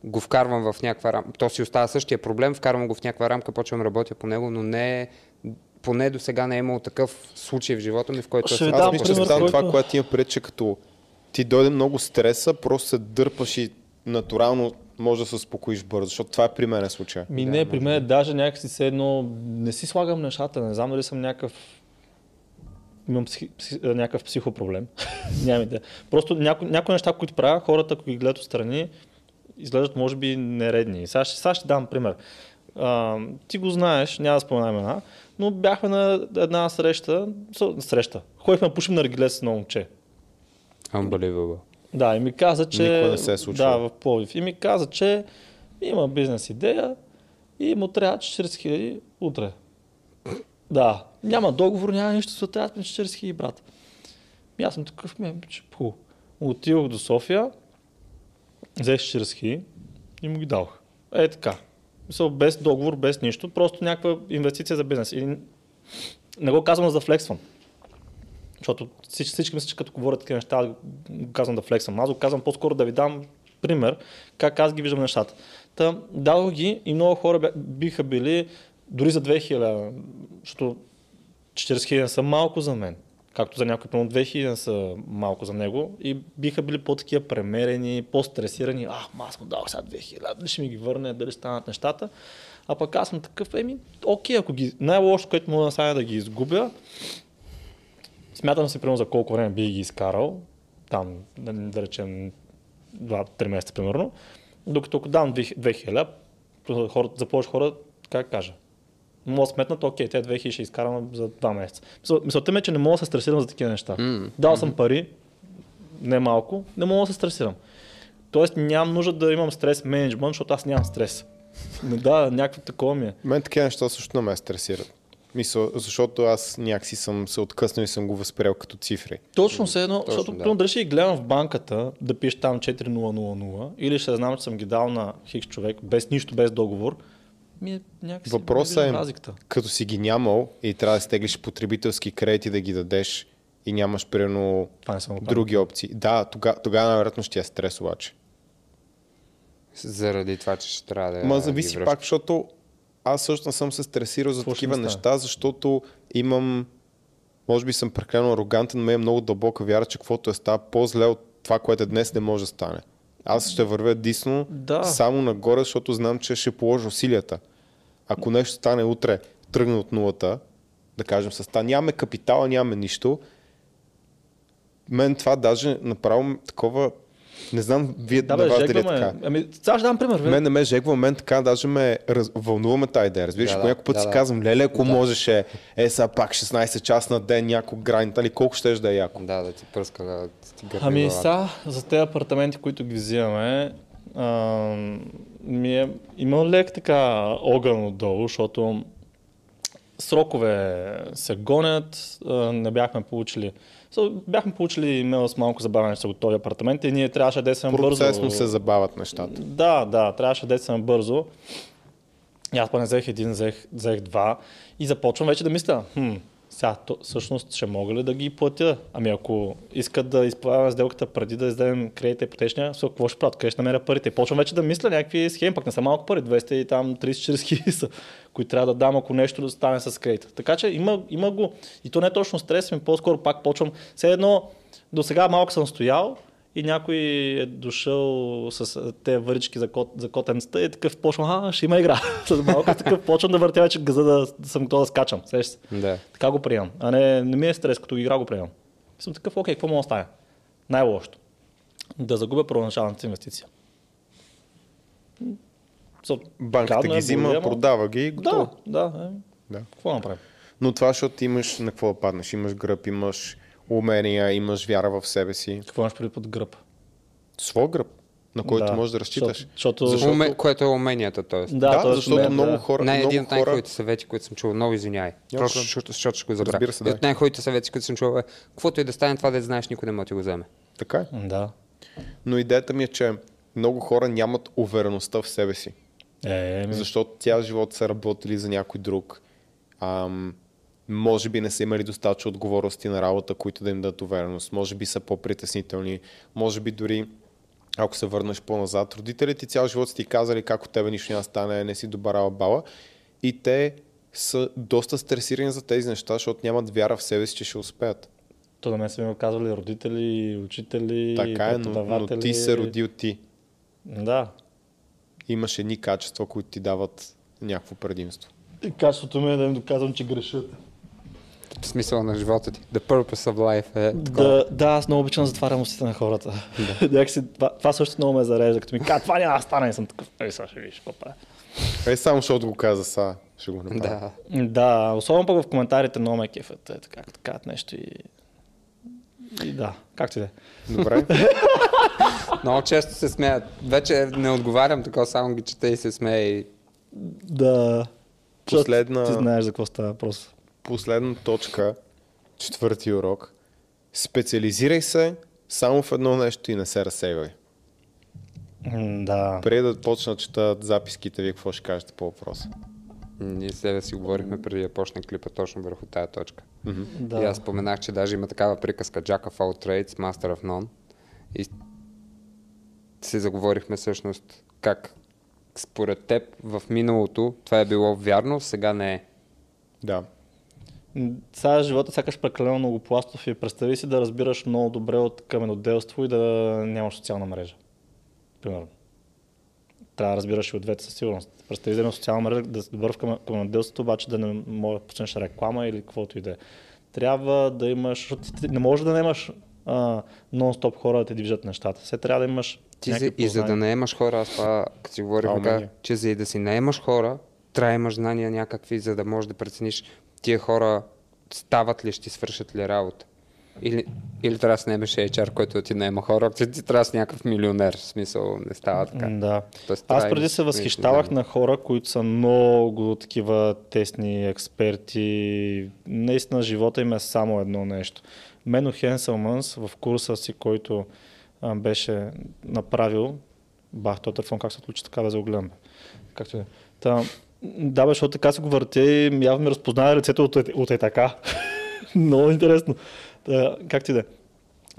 го вкарвам в някаква рамка. То си остава същия проблем, вкарвам го в някаква рамка, почвам да работя по него, но не поне до сега не е имал такъв случай в живота ми, в който Ще аз Аз мисля, че това, което има пред, че като ти дойде много стреса, просто се дърпаш и натурално може да се успокоиш бързо, защото това е при мен е случая. Ми не, при мен даже някакси се едно, не си слагам нещата, не знам дали съм някакъв имам психи, а, някакъв психопроблем. Нямам идея. Просто някои, някои неща, които правя, хората, ако ги гледат отстрани, изглеждат може би нередни. Сега ще, сега ще дам пример. А, ти го знаеш, няма да споменам една, но бяхме на една среща, среща. Ходихме да пушим на региле с едно момче. Unbelievable. Да, и ми каза, че... Никога не се е случвало. Да, в Пловдив. И ми каза, че има бизнес идея и му трябва 40 хиляди утре. Да, няма договор, няма нищо, се трябва ми 40 хиляди, брат. И аз съм такъв, ми, че хубаво. Отидох до София, взех 40 хиляди и му ги дадох. Е така. Мисъл, без договор, без нищо, просто някаква инвестиция за бизнес. И не го казвам за да флексвам. Защото всички, всички мислят, че като говорят такива неща, го казвам да флексвам. Аз го казвам по-скоро да ви дам пример, как аз ги виждам нещата. Та, дадох ги и много хора биха били дори за 2000, защото 40 хиляди са малко за мен. Както за някой, примерно 2000 са малко за него и биха били по-такива премерени, по-стресирани. А, ма аз му дадох сега 2000, дали ще ми ги върне, дали станат нещата. А пък аз съм такъв, еми, окей, ако ги... Най-лошо, което мога да стане да ги изгубя, Смятам си, примерно, за колко време би ги изкарал, там, да, да речем, 2-3 месеца, примерно, докато ако дам 2000, хора, за повече хора, как кажа, мога да сметнат, окей, те 2000 ще изкарам за 2 месеца. Мисъл- Мисълта ми е, че не мога да се стресирам за такива неща. М, Дал съм пари, не малко, не мога да се стресирам. Тоест нямам нужда да имам стрес менеджмент, защото аз нямам стрес. Но да, някакво такова ми е. Мен такива неща също не ме стресират. Мисля, защото аз някакси съм се откъснал и съм го възприел като цифри. Точно все едно, Точно, защото да. да. дали ще ги гледам в банката да пише там 4000 или ще знам, че съм ги дал на хикс човек без нищо, без договор, ми е някакси Въпросът е, разликата. като си ги нямал и трябва да стеглиш потребителски кредити да ги дадеш и нямаш примерно други опции. Да, тогава, тогава най-вероятно ще е стрес обаче. Заради това, че ще трябва да Ма зависи пак, защото аз също не съм се стресирал за ще такива ми неща, защото имам, може би съм прекалено арогантен, но имам много дълбока вяра, че каквото е става по-зле от това, което е днес не може да стане. Аз ще вървя дисно Да. само нагоре, защото знам, че ще положа усилията. Ако нещо стане утре, тръгне от нулата, да кажем с това, нямаме капитала, нямаме нищо, мен това даже направо такова, не знам вие Да, бе, дали е така. Ами, сега ще дам пример. бе. Мен не ме жегва, мен така даже ме раз... вълнуваме тази идея. Разбираш, Да, да, да, някой път да, си да. казвам, леле, ако можеше, е сега пак 16 часа на ден, някой грайн, нали, колко ще да е яко. Да, да ти пръска, да ти гърми Ами сега, за тези апартаменти, които ги взимаме, а, ми е, има лек така огън отдолу, защото срокове се гонят, не бяхме получили. Бяхме получили имейл с малко забавяне, че са готови апартаменти и ние трябваше да действаме бързо. Процесно се забавят нещата. Да, да, трябваше да действаме бързо. И аз поне взех един, взех, взех два и започвам вече да мисля, хм, сега, то, всъщност ще мога ли да ги платя? Ами ако искат да изправя сделката преди да издадем кредита ипотечния, со какво ще правят? Къде ще намеря парите? И почвам вече да мисля някакви схеми, пък не са малко пари, 200 и там 30-40 хиляди са, които трябва да дам, ако нещо да стане с кредита. Така че има, има го. И то не е точно стрес, ми по-скоро пак почвам. Все едно, до сега малко съм стоял, и някой е дошъл с те варички за, кот, за котенцата и такъв почвам, а, ще има игра. с малко такъв почвам да въртя вече газа да, да съм готов да скачам. Сеш се. Да. Така го приемам. А не, не ми е стрес, като игра го приемам. И съм такъв, окей, какво мога да стане? Най-лошото. Да загубя първоначалната инвестиция. So, Банката ги е, взима, ама- продава ги и готово. Да, да. Е. Да. Какво направим? Но това, защото имаш на какво да паднеш. Имаш гръб, имаш умения, имаш вяра в себе си. Какво имаш преди под гръб? Свой гръб, на който Да, можеш да разчиташ. Защото, защото... Уме, което е уменията, т.е. Да, да т.е. защото мен, много да. хора. Много един от хора... най-хубавите съвети, които съм чувал, много извиняй. Няма Просто защото, защото ще го забравя. Разбира се, дай. от най-хубавите съвети, които съм чувал е, каквото и да стане това, да знаеш, никой не може да ти го вземе. Така е. Да. Но идеята ми е, че много хора нямат увереността в себе си. Е, ми... Защото тя живота са работили за някой друг. Ам, може би не са имали достатъчно отговорности на работа, които да им дадат увереност. Може би са по-притеснителни. Може би дори, ако се върнеш по-назад, родителите ти цял живот са ти казали как от тебе нищо няма стане, не си добра баба. И те са доста стресирани за тези неща, защото нямат вяра в себе си, че ще успеят. То на мен са ми го казвали родители, учители, Така е, но, но ти се родил ти. Да. Имаш едни качества, които ти дават някакво предимство. И качеството ми е да им доказвам, че грешат. В смисъл на живота ти. The purpose of life е такова. Да, да, аз много обичам да затварям устите на хората. Да. Някакси, това, това също много ме зарежда, като ми казват, това няма да стане, и съм такъв, ей, сега ще видиш какво правя. Е, само защото го каза са, ще го направя. Да. Да, особено пък в коментарите много ме кефят, е, така, като казват нещо и... И да, както и да е. Добре. Много често се смеят. Вече не отговарям така, само ги чета и се смея и Да. Последна- Ти знаеш за какво става въпрос. Последна точка, четвърти урок. Специализирай се само в едно нещо и не се разсейвай. Да. Преди да почна да чета записките ви, какво ще кажете по въпроса? ние с тебе си говорихме преди да почне клипа точно върху тая точка. да. И аз споменах, че даже има такава приказка Jack of all trades, master of none. И си заговорихме всъщност как според теб в миналото това е било вярно, сега не е. Да. Сега живота сякаш прекалено многопластов и представи си да разбираш много добре от каменоделство и да нямаш социална мрежа. Примерно. Трябва да разбираш и от двете със сигурност. Представи да имаш социална мрежа, да си добър в каме- каменоделството, обаче да не можеш да почнеш реклама или каквото и да е. Трябва да имаш, не може да нямаш а, нон-стоп хора да те движат нещата. Все трябва да имаш Ти за, и за да наемаш хора, аз това, като си говорихме, че за и да си наемаш хора, трябва да имаш знания някакви, за да можеш да прецениш тия хора стават ли, ще свършат ли работа. Или, или трябва да си наемеш HR, който ти наема хора, ти, ти трябва да си някакъв милионер, в смисъл не става така. Да. Тоест, Аз трябва преди се възхищавах на хора, които са много такива тесни експерти. Наистина живота им е само едно нещо. Мено Хенселманс в курса си, който а, беше направил, бах, този телефон как се случи така да заогледам. бе. Както е. Та, да, бе, защото така се го въртя и явно ми разпознава лицето от, от е така. Много интересно. Та, както и да е.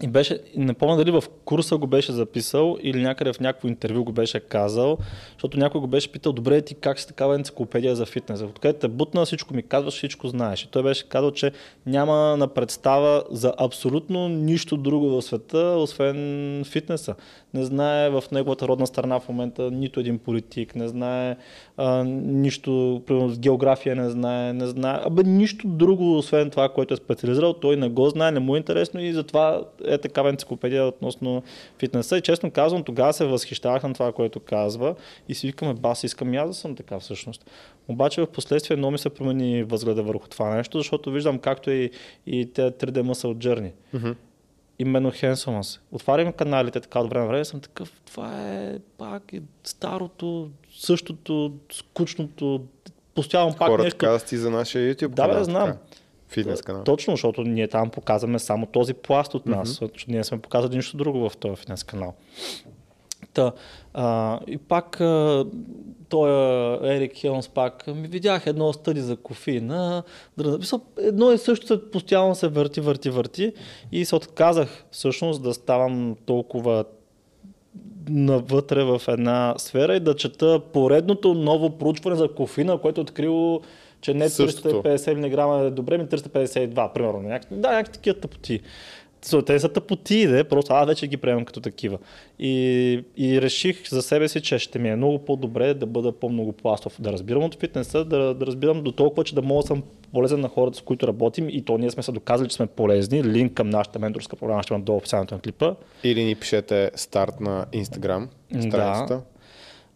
И беше, не помня дали в курса го беше записал или някъде в някакво интервю го беше казал, защото някой го беше питал, добре ти как си такава енциклопедия за фитнес? Откъде те бутна, всичко ми казваш, всичко знаеш. И той беше казал, че няма на представа за абсолютно нищо друго в света, освен фитнеса. Не знае в неговата родна страна в момента нито един политик, не знае а, нищо, примерно география не знае, не знае, абе нищо друго, освен това, което е специализирал, той не го знае, не му е интересно и затова е такава енциклопедия относно фитнеса. И честно казвам, тогава се възхищавах на това, което казва и си викаме, бас, искам и аз да съм така всъщност. Обаче в последствие много ми се промени възгледа върху това нещо, защото виждам както и, и те 3D Muscle Journey. Мгм. Именно Хенсомас. Отварям каналите така от време на време съм такъв, това е пак е старото, същото, скучното, постоянно пак Хората нещо. казват ти за нашия YouTube Да, канал. бе, знам. така. Фитнес канал. Точно, защото ние там показваме само този пласт от нас, защото ние сме показали нищо друго в този фитнес канал. Та, а, и пак а, той Ерик Хелмс пак ми видях едно стъди за кофеина. Едно и също постоянно се върти, върти, върти и се отказах всъщност да ставам толкова навътре в една сфера и да чета поредното ново проучване за кофина, което е открило, че не 350 мг е добре, ми 352, примерно. Да, някакви такива тъпоти те са тъпоти, де, просто аз вече ги приемам като такива. И, и реших за себе си, че ще ми е много по-добре да бъда по-много пластов, да разбирам от фитнеса, да, да разбирам до толкова, че да мога да съм полезен на хората, с които работим и то ние сме се доказали, че сме полезни. Линк към нашата менторска програма ще има долу в описанието на клипа. Или ни пишете старт на Instagram страницата. Да.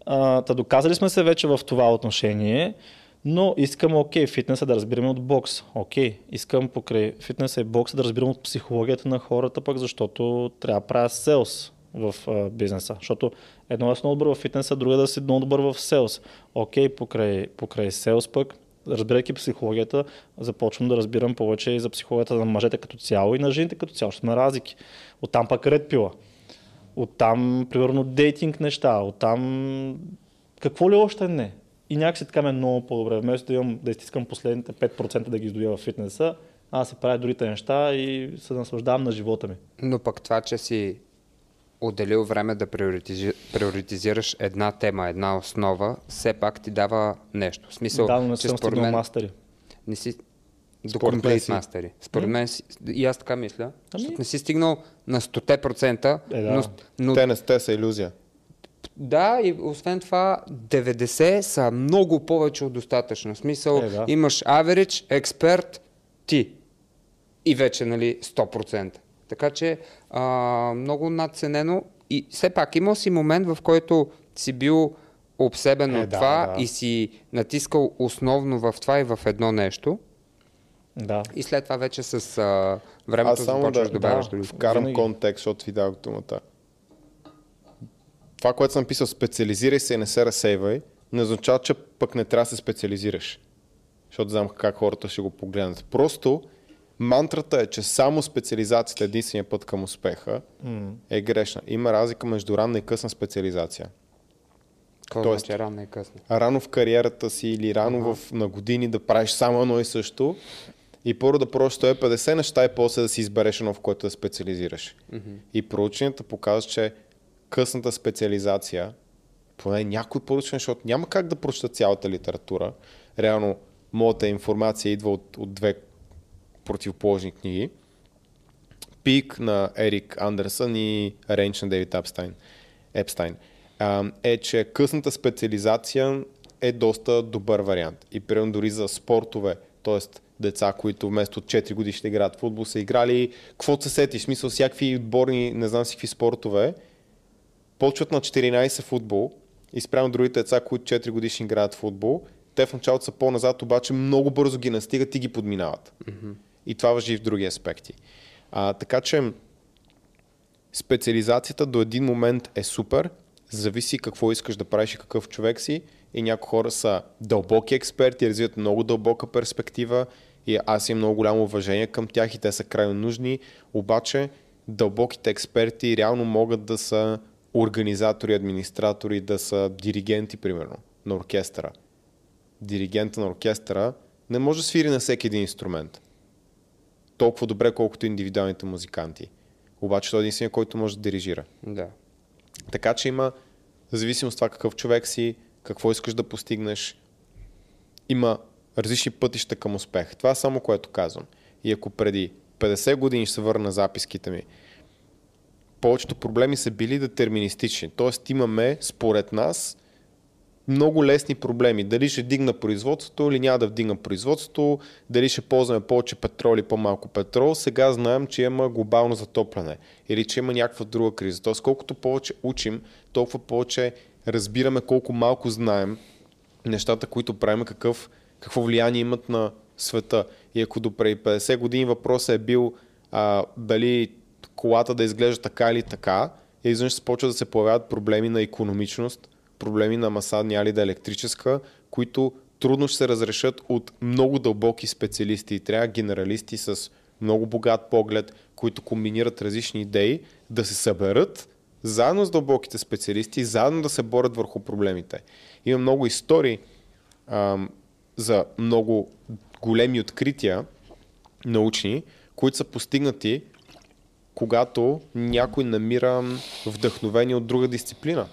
А, та доказали сме се вече в това отношение. Но искам, окей, фитнеса да разбираме от бокс. Окей, искам покрай фитнеса и бокса да разбирам от психологията на хората, пък защото трябва да правя селс в а, бизнеса. Защото едно е много добър в фитнеса, друго е да си много добър в селс. Окей, покрай, покрай селс пък, разбирайки психологията, започвам да разбирам повече и за психологията на мъжете като цяло и на жените като цяло. Ще сме разлики. Оттам пък ред пила. Оттам, примерно, дейтинг неща. Оттам какво ли още не и някакси така ме е много по-добре. Вместо да, имам, да изтискам последните 5% да ги издоя в фитнеса, аз се правя другите неща и се наслаждавам на живота ми. Но пък това, че си отделил време да приоритизи... приоритизираш една тема, една основа, все пак ти дава нещо. В смисъл, да, но не че съм според мен... мастери. Не си до комплект мастери. Според мен си, и аз така мисля, ами... не си стигнал на 100%, е, да. но, но... Те не сте са иллюзия. Да, и освен това 90 са много повече от достатъчно. В смисъл, е, да. имаш average, експерт, ти. И вече, нали, 100%. Така че а, много надценено. И все пак имал си момент, в който си бил обсебен е, от да, това да. и си натискал основно в това и в едно нещо. Да. И след това вече с а, времето започваш да добавяш да, Вкарам контекст, защото ви дадох думата това, което съм писал, специализирай се и не се разсейвай, не означава, че пък не трябва да се специализираш. Защото знам как хората ще го погледнат. Просто мантрата е, че само специализацията е единствения път към успеха mm. е грешна. Има разлика между ранна и късна специализация. Какво Тоест, значи ранна и късна? Рано в кариерата си или рано uh-huh. в, на години да правиш само едно и също и първо да пробваш 150 неща и после да си избереш едно, в което да специализираш. Uh-huh. И проученията показват, че късната специализация, поне някой поручен, защото няма как да прочета цялата литература. Реално, моята информация идва от, от две противоположни книги. Пик на Ерик Андерсън и Рейнч на Дейвид Епстайн, Епстайн е, че късната специализация е доста добър вариант. И примерно дори за спортове, т.е. деца, които вместо 4 години ще играят в футбол, са играли, какво се сетиш, смисъл всякакви отборни, не знам си какви спортове, почват на 14 футбол и спрямо другите деца, които 4 годишни играят футбол, те в началото са по-назад, обаче много бързо ги настигат и ги подминават. Mm-hmm. И това въжи и в други аспекти. А, така че специализацията до един момент е супер, зависи какво искаш да правиш и какъв човек си. И някои хора са дълбоки експерти, развиват много дълбока перспектива и аз имам много голямо уважение към тях и те са крайно нужни, обаче дълбоките експерти реално могат да са организатори, администратори да са диригенти, примерно, на оркестъра. Диригента на оркестъра не може да свири на всеки един инструмент. Толкова добре, колкото индивидуалните музиканти. Обаче той е единствения, който може да дирижира. Да. Така че има зависимост от това какъв човек си, какво искаш да постигнеш. Има различни пътища към успех. Това е само което казвам. И ако преди 50 години ще се върна записките ми повечето проблеми са били детерминистични. Тоест имаме, според нас, много лесни проблеми. Дали ще дигна производството или няма да вдигна производството, дали ще ползваме повече петрол или по-малко петрол. Сега знаем, че има глобално затопляне или че има някаква друга криза. Тоест колкото повече учим, толкова повече разбираме колко малко знаем нещата, които правим, какъв, какво влияние имат на света. И ако до преди 50 години въпросът е бил а, дали колата да изглежда така или така, и изведнъж се почва да се появяват проблеми на економичност, проблеми на маса, няма да е електрическа, които трудно ще се разрешат от много дълбоки специалисти и трябва генералисти с много богат поглед, които комбинират различни идеи, да се съберат заедно с дълбоките специалисти, заедно да се борят върху проблемите. Има много истории ам, за много големи открития научни, които са постигнати, когато някой намира вдъхновение от друга дисциплина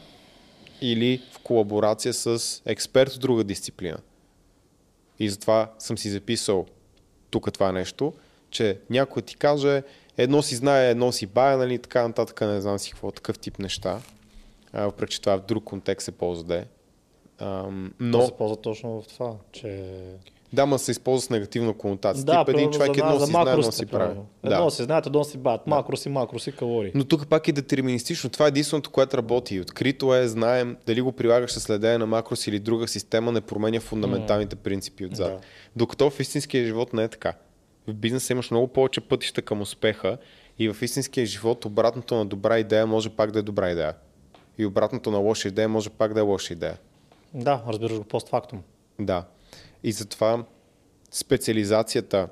или в колаборация с експерт в друга дисциплина. И затова съм си записал тук това нещо, че някой ти каже, едно си знае, едно си бая, нали, така нататък, не знам си какво, такъв тип неща. Въпреки, че това в друг контекст се ползва да е. Но... но, се ползва точно в това, че... да, ма се използва с негативна конотация. Да, Тип един човек за, едно за си знае, едно си прави. Едно Да. си знаят, едно си бавят. Макроси, макроси, калории. Но тук пак е детерминистично. Това е единственото, което работи. Открито е, знаем, дали го прилагаш с следене на макрос или друга система, не променя фундаменталните принципи отзад. Да. Докато в истинския живот не е така. В бизнеса имаш много повече пътища към успеха и в истинския живот обратното на добра идея може пак да е добра идея. И обратното на лоша идея може пак да е лоша идея. Да, разбираш го постфактум. Да. И затова специализацията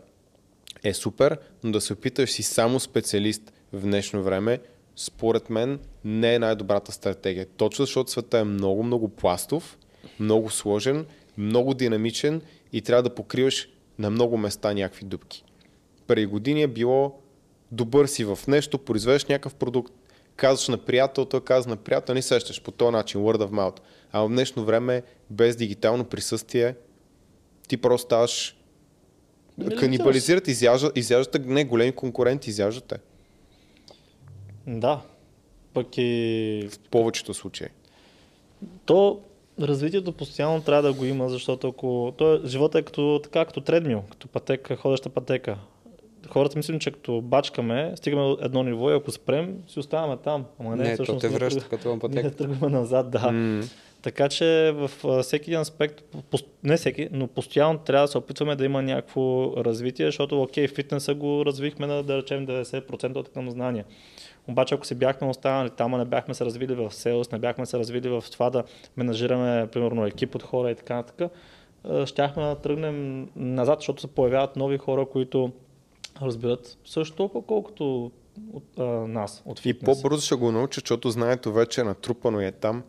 е супер, но да се опиташ си само специалист в днешно време, според мен не е най-добрата стратегия. Точно защото света е много, много пластов, много сложен, много динамичен и трябва да покриваш на много места някакви дупки. Преди години е било добър си в нещо, произвеждаш някакъв продукт, казваш на приятел, той казва на приятел, не сещаш по този начин, word of mouth. А в днешно време, без дигитално присъствие, ти просто ставаш Нали, канибализират, изяждат, изяждате, не големи конкуренти, изяждате. Да. Пък и В повечето случаи. то развитието постоянно трябва да го има, защото ако то, живота е като, така, като тредмил, като пътека, ходеща пътека. Хората мислим, че като бачкаме, стигаме до едно ниво и ако спрем, си оставаме там. Ама не, Не, то всъщност те ние връща като пътека. тръгваме назад, да. М, Така че в всеки един аспект, не всеки, но постоянно трябва да се опитваме да има някакво развитие, защото окей, фитнеса го развихме на да речем 90% от към знания. Обаче ако се бяхме останали там, не бяхме се развили в селс, не бяхме се развили в това да менажираме, примерно, екип от хора и така нататък, щяхме да тръгнем назад, защото се появяват нови хора, които разбират също толкова, колкото от а, нас, от И фитнес. по-бързо ще го науча, защото знаето вече е натрупано и е там.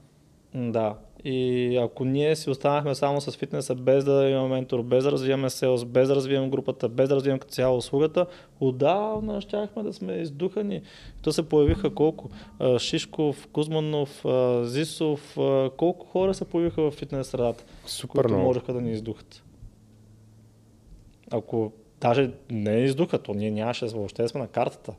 Да. И ако ние си останахме само с фитнеса, без да имаме ментор, без да развиваме селс, без да развиваме групата, без да развиваме като цяло услугата, отдавна щяхме да сме издухани. То се появиха колко? Шишков, Кузманов, Зисов, колко хора се появиха в фитнес средата, Супер които много. можеха да ни издухат. Ако даже не издуха, то ние нямаше въобще сме на картата.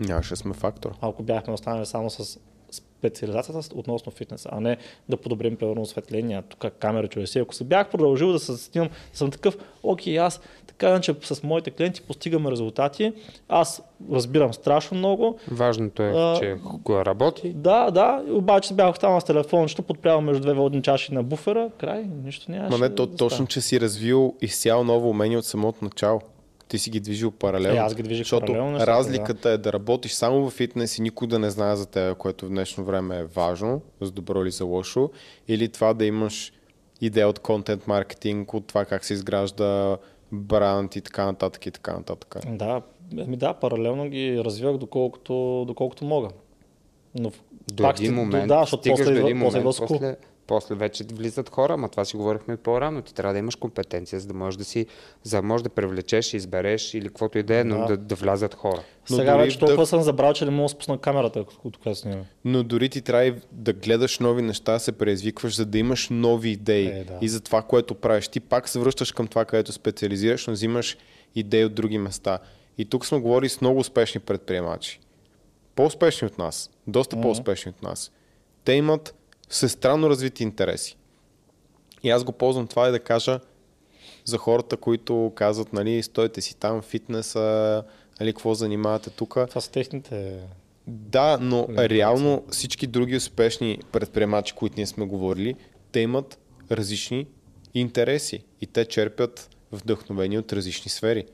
Нямаше сме фактор. Ако бяхме останали само с специализацията относно фитнеса, а не да подобрим примерно осветление, тук камера чуеси. Ако се бях продължил да се снимам, съм такъв, окей, аз така иначе с моите клиенти постигаме резултати, аз разбирам страшно много, Важното е, А, че го работи. да, да, обаче бях останал с телефончето, подпрял между две водни чаши на буфера, край, нищо нямаше. Ма не, то, да точно, че си развил изцяло ново умение от самото начало. Ти си ги движил паралелно. Е, аз ги движих защото паралелно нещата, разликата е да работиш само в фитнес и никой да не знае за теб, което в днешно време е важно, за добро или за лошо, или това да имаш идея от контент маркетинг, от това как се изгражда бранд и така нататък и така нататък. Да, ами да, паралелно ги развивах доколкото, доколкото мога. Но До пак един момент, да, защото после, един после момент, скул. после, после вече влизат хора, ама това си говорихме по-рано. Ти трябва да имаш компетенция, за да можеш да си, за да можеш да привлечеш, избереш или каквото и да е, но Да. да, да влязат хора. Но Сега дори вече да- толкова съм забрал, че не мога да спусна камерата, от която снимаме. Но дори ти трябва да гледаш нови неща, се преизвикваш, за да имаш нови идеи. Е, да. И за това, което правиш. Ти пак се връщаш към това, където специализираш, но взимаш идеи от други места. И тук сме говорили с много успешни предприемачи. По-успешни от нас. Доста Мгм. по-успешни от нас. Те имат всестранно развити интереси. И аз го ползвам това и да кажа за хората, които казват, нали, стойте си там, фитнеса, нали, какво занимавате тук. Това са техните... Да, но реално всички други успешни предприемачи, които ние сме говорили, те имат различни интереси и те черпят вдъхновение от различни сфери.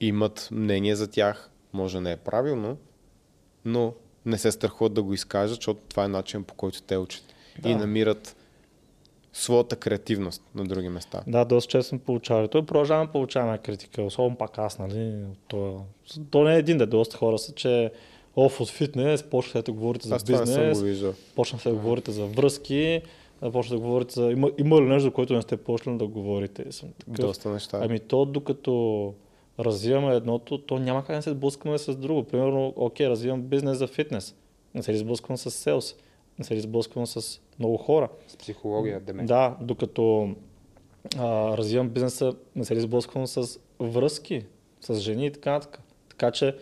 Имат мнение за тях, може да не е правилно, но не се страхуват да го изкажат, защото това е начин по който те учат Да. и намират своята креативност на други места. Да, доста често сме получавали. Той продължаваме да получаваме критика, особено пак аз, нали? То, то не е един, да доста хора са, че оф от фитнес, почнахте да говорите за Аз бизнес, почнахте да говорите за връзки, да да говорите за... Има, има ли нещо, за което не сте почнали да говорите? Съм такъв, Доста неща. Ами то докато развиваме едното, то няма как да се сблъскаме с друго. Примерно, окей, развивам бизнес за фитнес. Не се сблъсквам с селс. Не се сблъсквам с много хора. С психология, деме. Да, докато а, развивам бизнеса, не се сблъсквам с връзки, с жени и така нататък. Така че,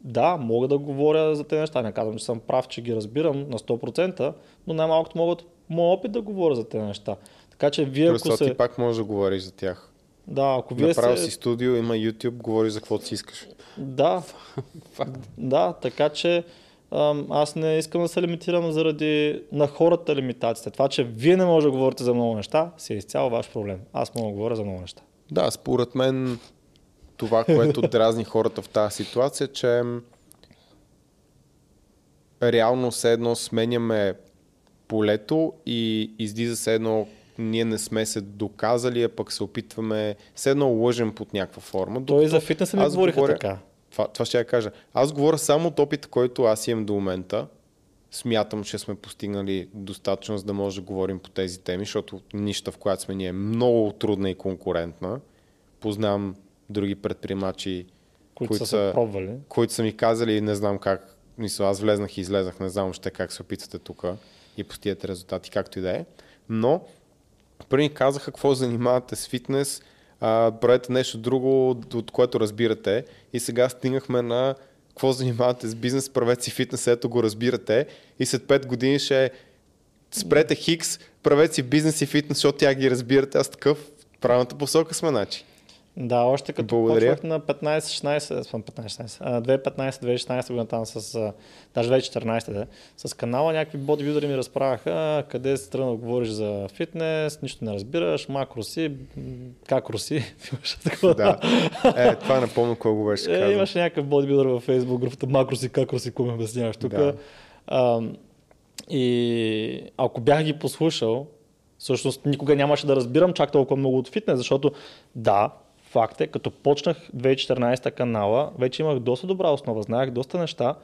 да, мога да говоря за тези неща. Не казвам, че съм прав, че ги разбирам на 100%, но най-малкото мога от моят опит да говоря за тези неща. Така че вие, Плюс ако се... ти пак можеш да говориш за тях. Да, ако вие Направил се... си студио, има YouTube, говориш за каквото си искаш. Да, да, така че аз не искам да се лимитирам заради на хората лимитациите. Това, че вие не можете да говорите за много неща, си е изцяло ваш проблем. Аз мога да говоря за много неща. Да, според мен това, което дразни хората в тази ситуация, че реално все едно сменяме полето и излиза се едно ние не сме се доказали, а пък се опитваме все едно лъжем под някаква форма. Той и за докато фитнеса аз говориха говоря- така. Това, това ще я кажа. Аз говоря само от опита, който аз имам до момента. Смятам, че сме постигнали достатъчно, за да може да говорим по тези теми, защото нища, в която сме ние е много трудна и конкурентна. Познавам други предприемачи, които, са се пробвали. които са ми казали, не знам как, мисля, аз влезнах и излезнах, не знам още как се опитвате тук и постигате резултати, както и да е. Но преди казаха какво занимавате с фитнес, а, правете нещо друго, от- което разбирате. И сега стигнахме на какво занимавате с бизнес, правете си фитнес, ето го разбирате. И след 5 години ще спрете Хикс, правете си бизнес и фитнес, защото тя ги разбирате. Аз такъв правилната посока сме, значи. Да, още като Благодаря. почвах на 15-16, съм 15-16, а, 2015-2016 година там с, даже 2014 да, с канала някакви бодибилдери ми разправяха къде се тръгна говориш за фитнес, нищо не разбираш, макро си, м, какро си, имаше такова. Да. Е, това напомня кой го беше Е, казал. имаше някакъв бодибилдър във Facebook групата Макро си, какро си, какво ми обясняваш тук. Да. А, и ако бях ги послушал, всъщност никога нямаше да разбирам чак толкова много от фитнес, защото да, факт е, като почнах 2014 канала, вече имах доста добра основа, знаех доста неща,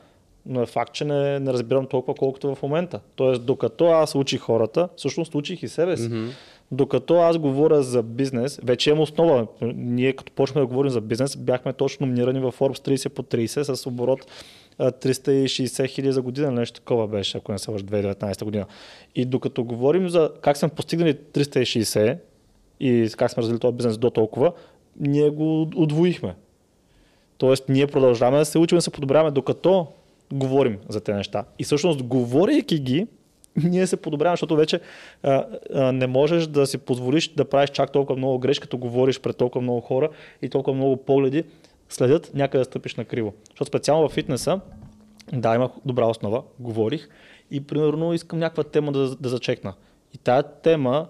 но е факт, че не, не разбирам толкова колкото в момента. Тоест, докато аз учих хората, всъщност учих и себе си. Mm-hmm. Докато аз говоря за бизнес, вече имам основа. Ние като почнахме да говорим за бизнес, бяхме точно номинирани в Forbes 30 по 30 с оборот а, 360 хиляди за година, нещо такова беше, ако не се лъжа, 2019 година. И докато говорим за как сме постигнали 360 и как сме развили този бизнес до толкова, ние го удвоихме. Тоест, ние продължаваме да се учим да се подобряваме, докато говорим за тези неща. И всъщност, говорейки ги, ние се подобряваме, защото вече а, а, не можеш да си позволиш да правиш чак толкова много грешки, като говориш пред толкова много хора и толкова много погледи следят някъде да стъпиш на криво. Защото специално в фитнеса, да, имах добра основа, говорих и примерно искам някаква тема да, да зачекна. И тая тема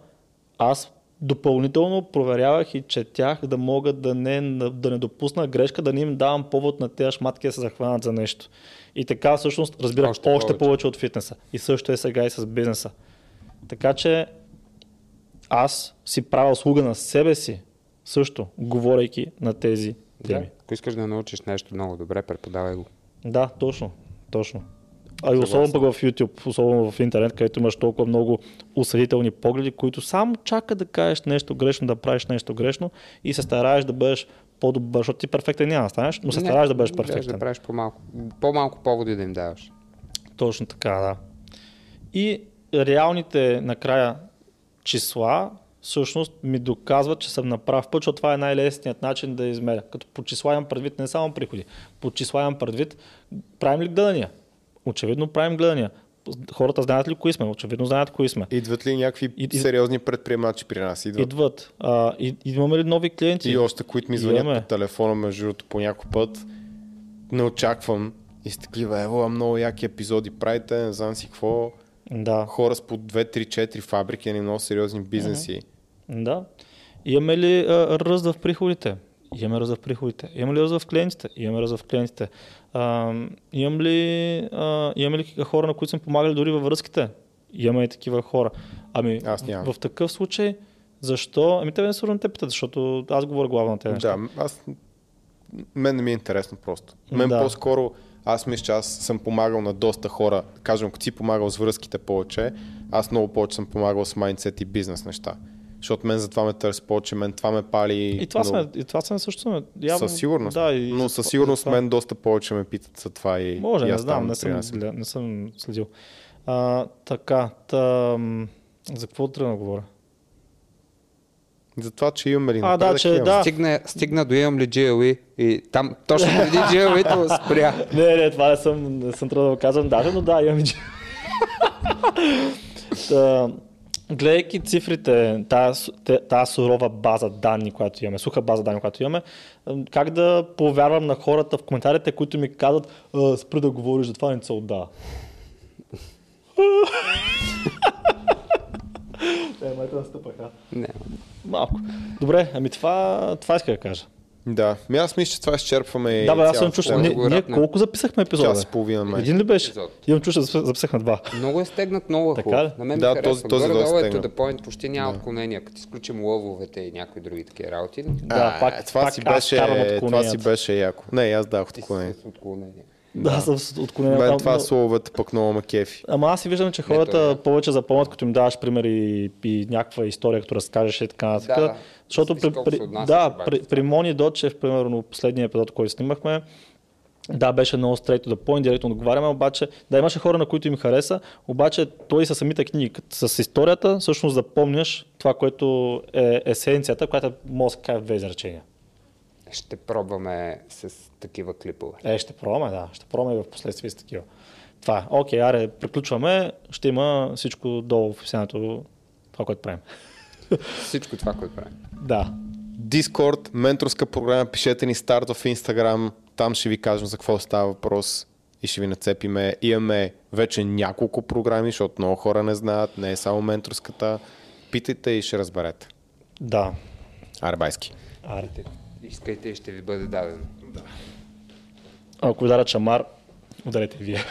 аз допълнително проверявах и четях да мога да не, да не допусна грешка, да не им давам повод на тези шматки да се захванат за нещо. И така всъщност разбирах Още още, повече. повече от фитнеса. И също е сега и с бизнеса. Така че аз си правя услуга на себе си, също, говорейки на тези Да. теми. Ако искаш да научиш нещо много добре, преподавай го. Да, точно, точно. А и особено пък в YouTube, особено в интернет, където имаш толкова много осъдителни погледи, които само чакат да кажеш нещо грешно, да правиш нещо грешно и се стараеш да бъдеш по-добър, защото ти перфектен няма да станеш, но се стараеш да бъдеш перфектен. Да правиш по-малко, по-малко поводи да им даваш. Точно така, да. И реалните накрая числа всъщност ми доказват, че съм на прав път, защото това е най-лесният начин да измеря. Като по числа имам предвид не само приходи, по числа имам предвид правим ли гледания. Очевидно правим гледания. Хората знаят ли кои сме? Очевидно знаят кои сме. Идват ли някакви И- сериозни предприемачи при нас? Идват. Идват. А, и, имаме ли нови клиенти? И още, които ми звънят по телефона, между другото, по някой път. Не очаквам. И с такива, ево, много яки епизоди правите, не знам си какво. Да. Хора с по 2, 3, 4 фабрики, едни много сериозни бизнеси. Да. Имаме ли а, ръст в приходите? Имаме ръст в приходите. Имаме ли ръст в клиентите? Имаме ръст в клиентите. А, имам ли, а, имаме ли хора, на които сме помагали дори във връзките? Имаме и такива хора. Ами, Аз нямам. в такъв случай, защо? Ами те не сигурно те питат, защото аз говоря главно на тези неща. Да, аз... Мен не ми е интересно просто. Мен Да. по-скоро, аз мисля, че аз съм помагал на доста хора. Кажем, ако си помагал с връзките повече, аз много повече съм помагал с майндсет и бизнес неща. Защото мен за това ме търси повече, мен това ме пали. И това, много. сме, и това сме също сме. Явно, Със сигурност. Да, и, Но със сигурност това- мен доста повече ме питат за това и Може, и не знам, не съм, гледа- не съм следил. А, така, тъм, за какво тръгна да говоря? За това, че имаме ли А, да, че да. Стигна, стигна до имам ли GLE и там точно преди GLE-то спря. Не, не, това не съм, не съм тръгнал да го казвам даже, но да, имам Та, Гледайки цифрите, тази, тази сурова база данни, която имаме, суха база данни, която имаме, как да повярвам на хората в коментарите, които ми казват, «А, спри да говориш за това, не се отдава. Е, майта настъпаха. Не. Малко. Добре, ами това, това иска да кажа. Да, ми аз мисля, че това изчерпваме. да, бе, аз съм чуш. Ние, го ние колко записахме епизода? Час и половина, май. Един ли беше? Епизод. Имам чуш, записахме два. Много е стегнат, много е Така хубав. На мен Да, ми този- този доста е стегнат. point, почти няма отклонения. Като изключим лъвовете и някои други такива работи. Да, А, пак, това, пак си беше, това си беше яко. Не, аз дах отклонение. с отклонения. Да, съм с отклонение. Мен това но- слововете пък много ме кефи. Ама аз си виждам, че Не, хората то е. повече запомнят, като им даваш примери и някаква история, като разкажеш и така нататък. Да, да. Защото при, при, да, при, при Мони Дочев, примерно последния епизод, който снимахме, да, беше много straight to the point, директно отговаряме, обаче, да, имаше хора, на които им хареса, обаче той със самите книги, с историята, всъщност запомняш това, което е есенцията, която може да в две изречения. Ще пробваме с такива клипове. Е, ще пробваме, да. Ще пробваме в последствие с такива. Това е. Окей, аре, приключваме. Ще има всичко долу в описанието, това, което правим. Всичко това, което правим. Да. Discord, менторска програма, пишете ни старт в Instagram, там ще ви кажем за какво става въпрос и ще ви нацепиме. Имаме вече няколко програми, защото много хора не знаят, не е само менторската. Питайте и ще разберете. Да. Арбайски. Аре. Искайте и ще ви бъде дадено. Ако ви дадат шамар, ударете вие.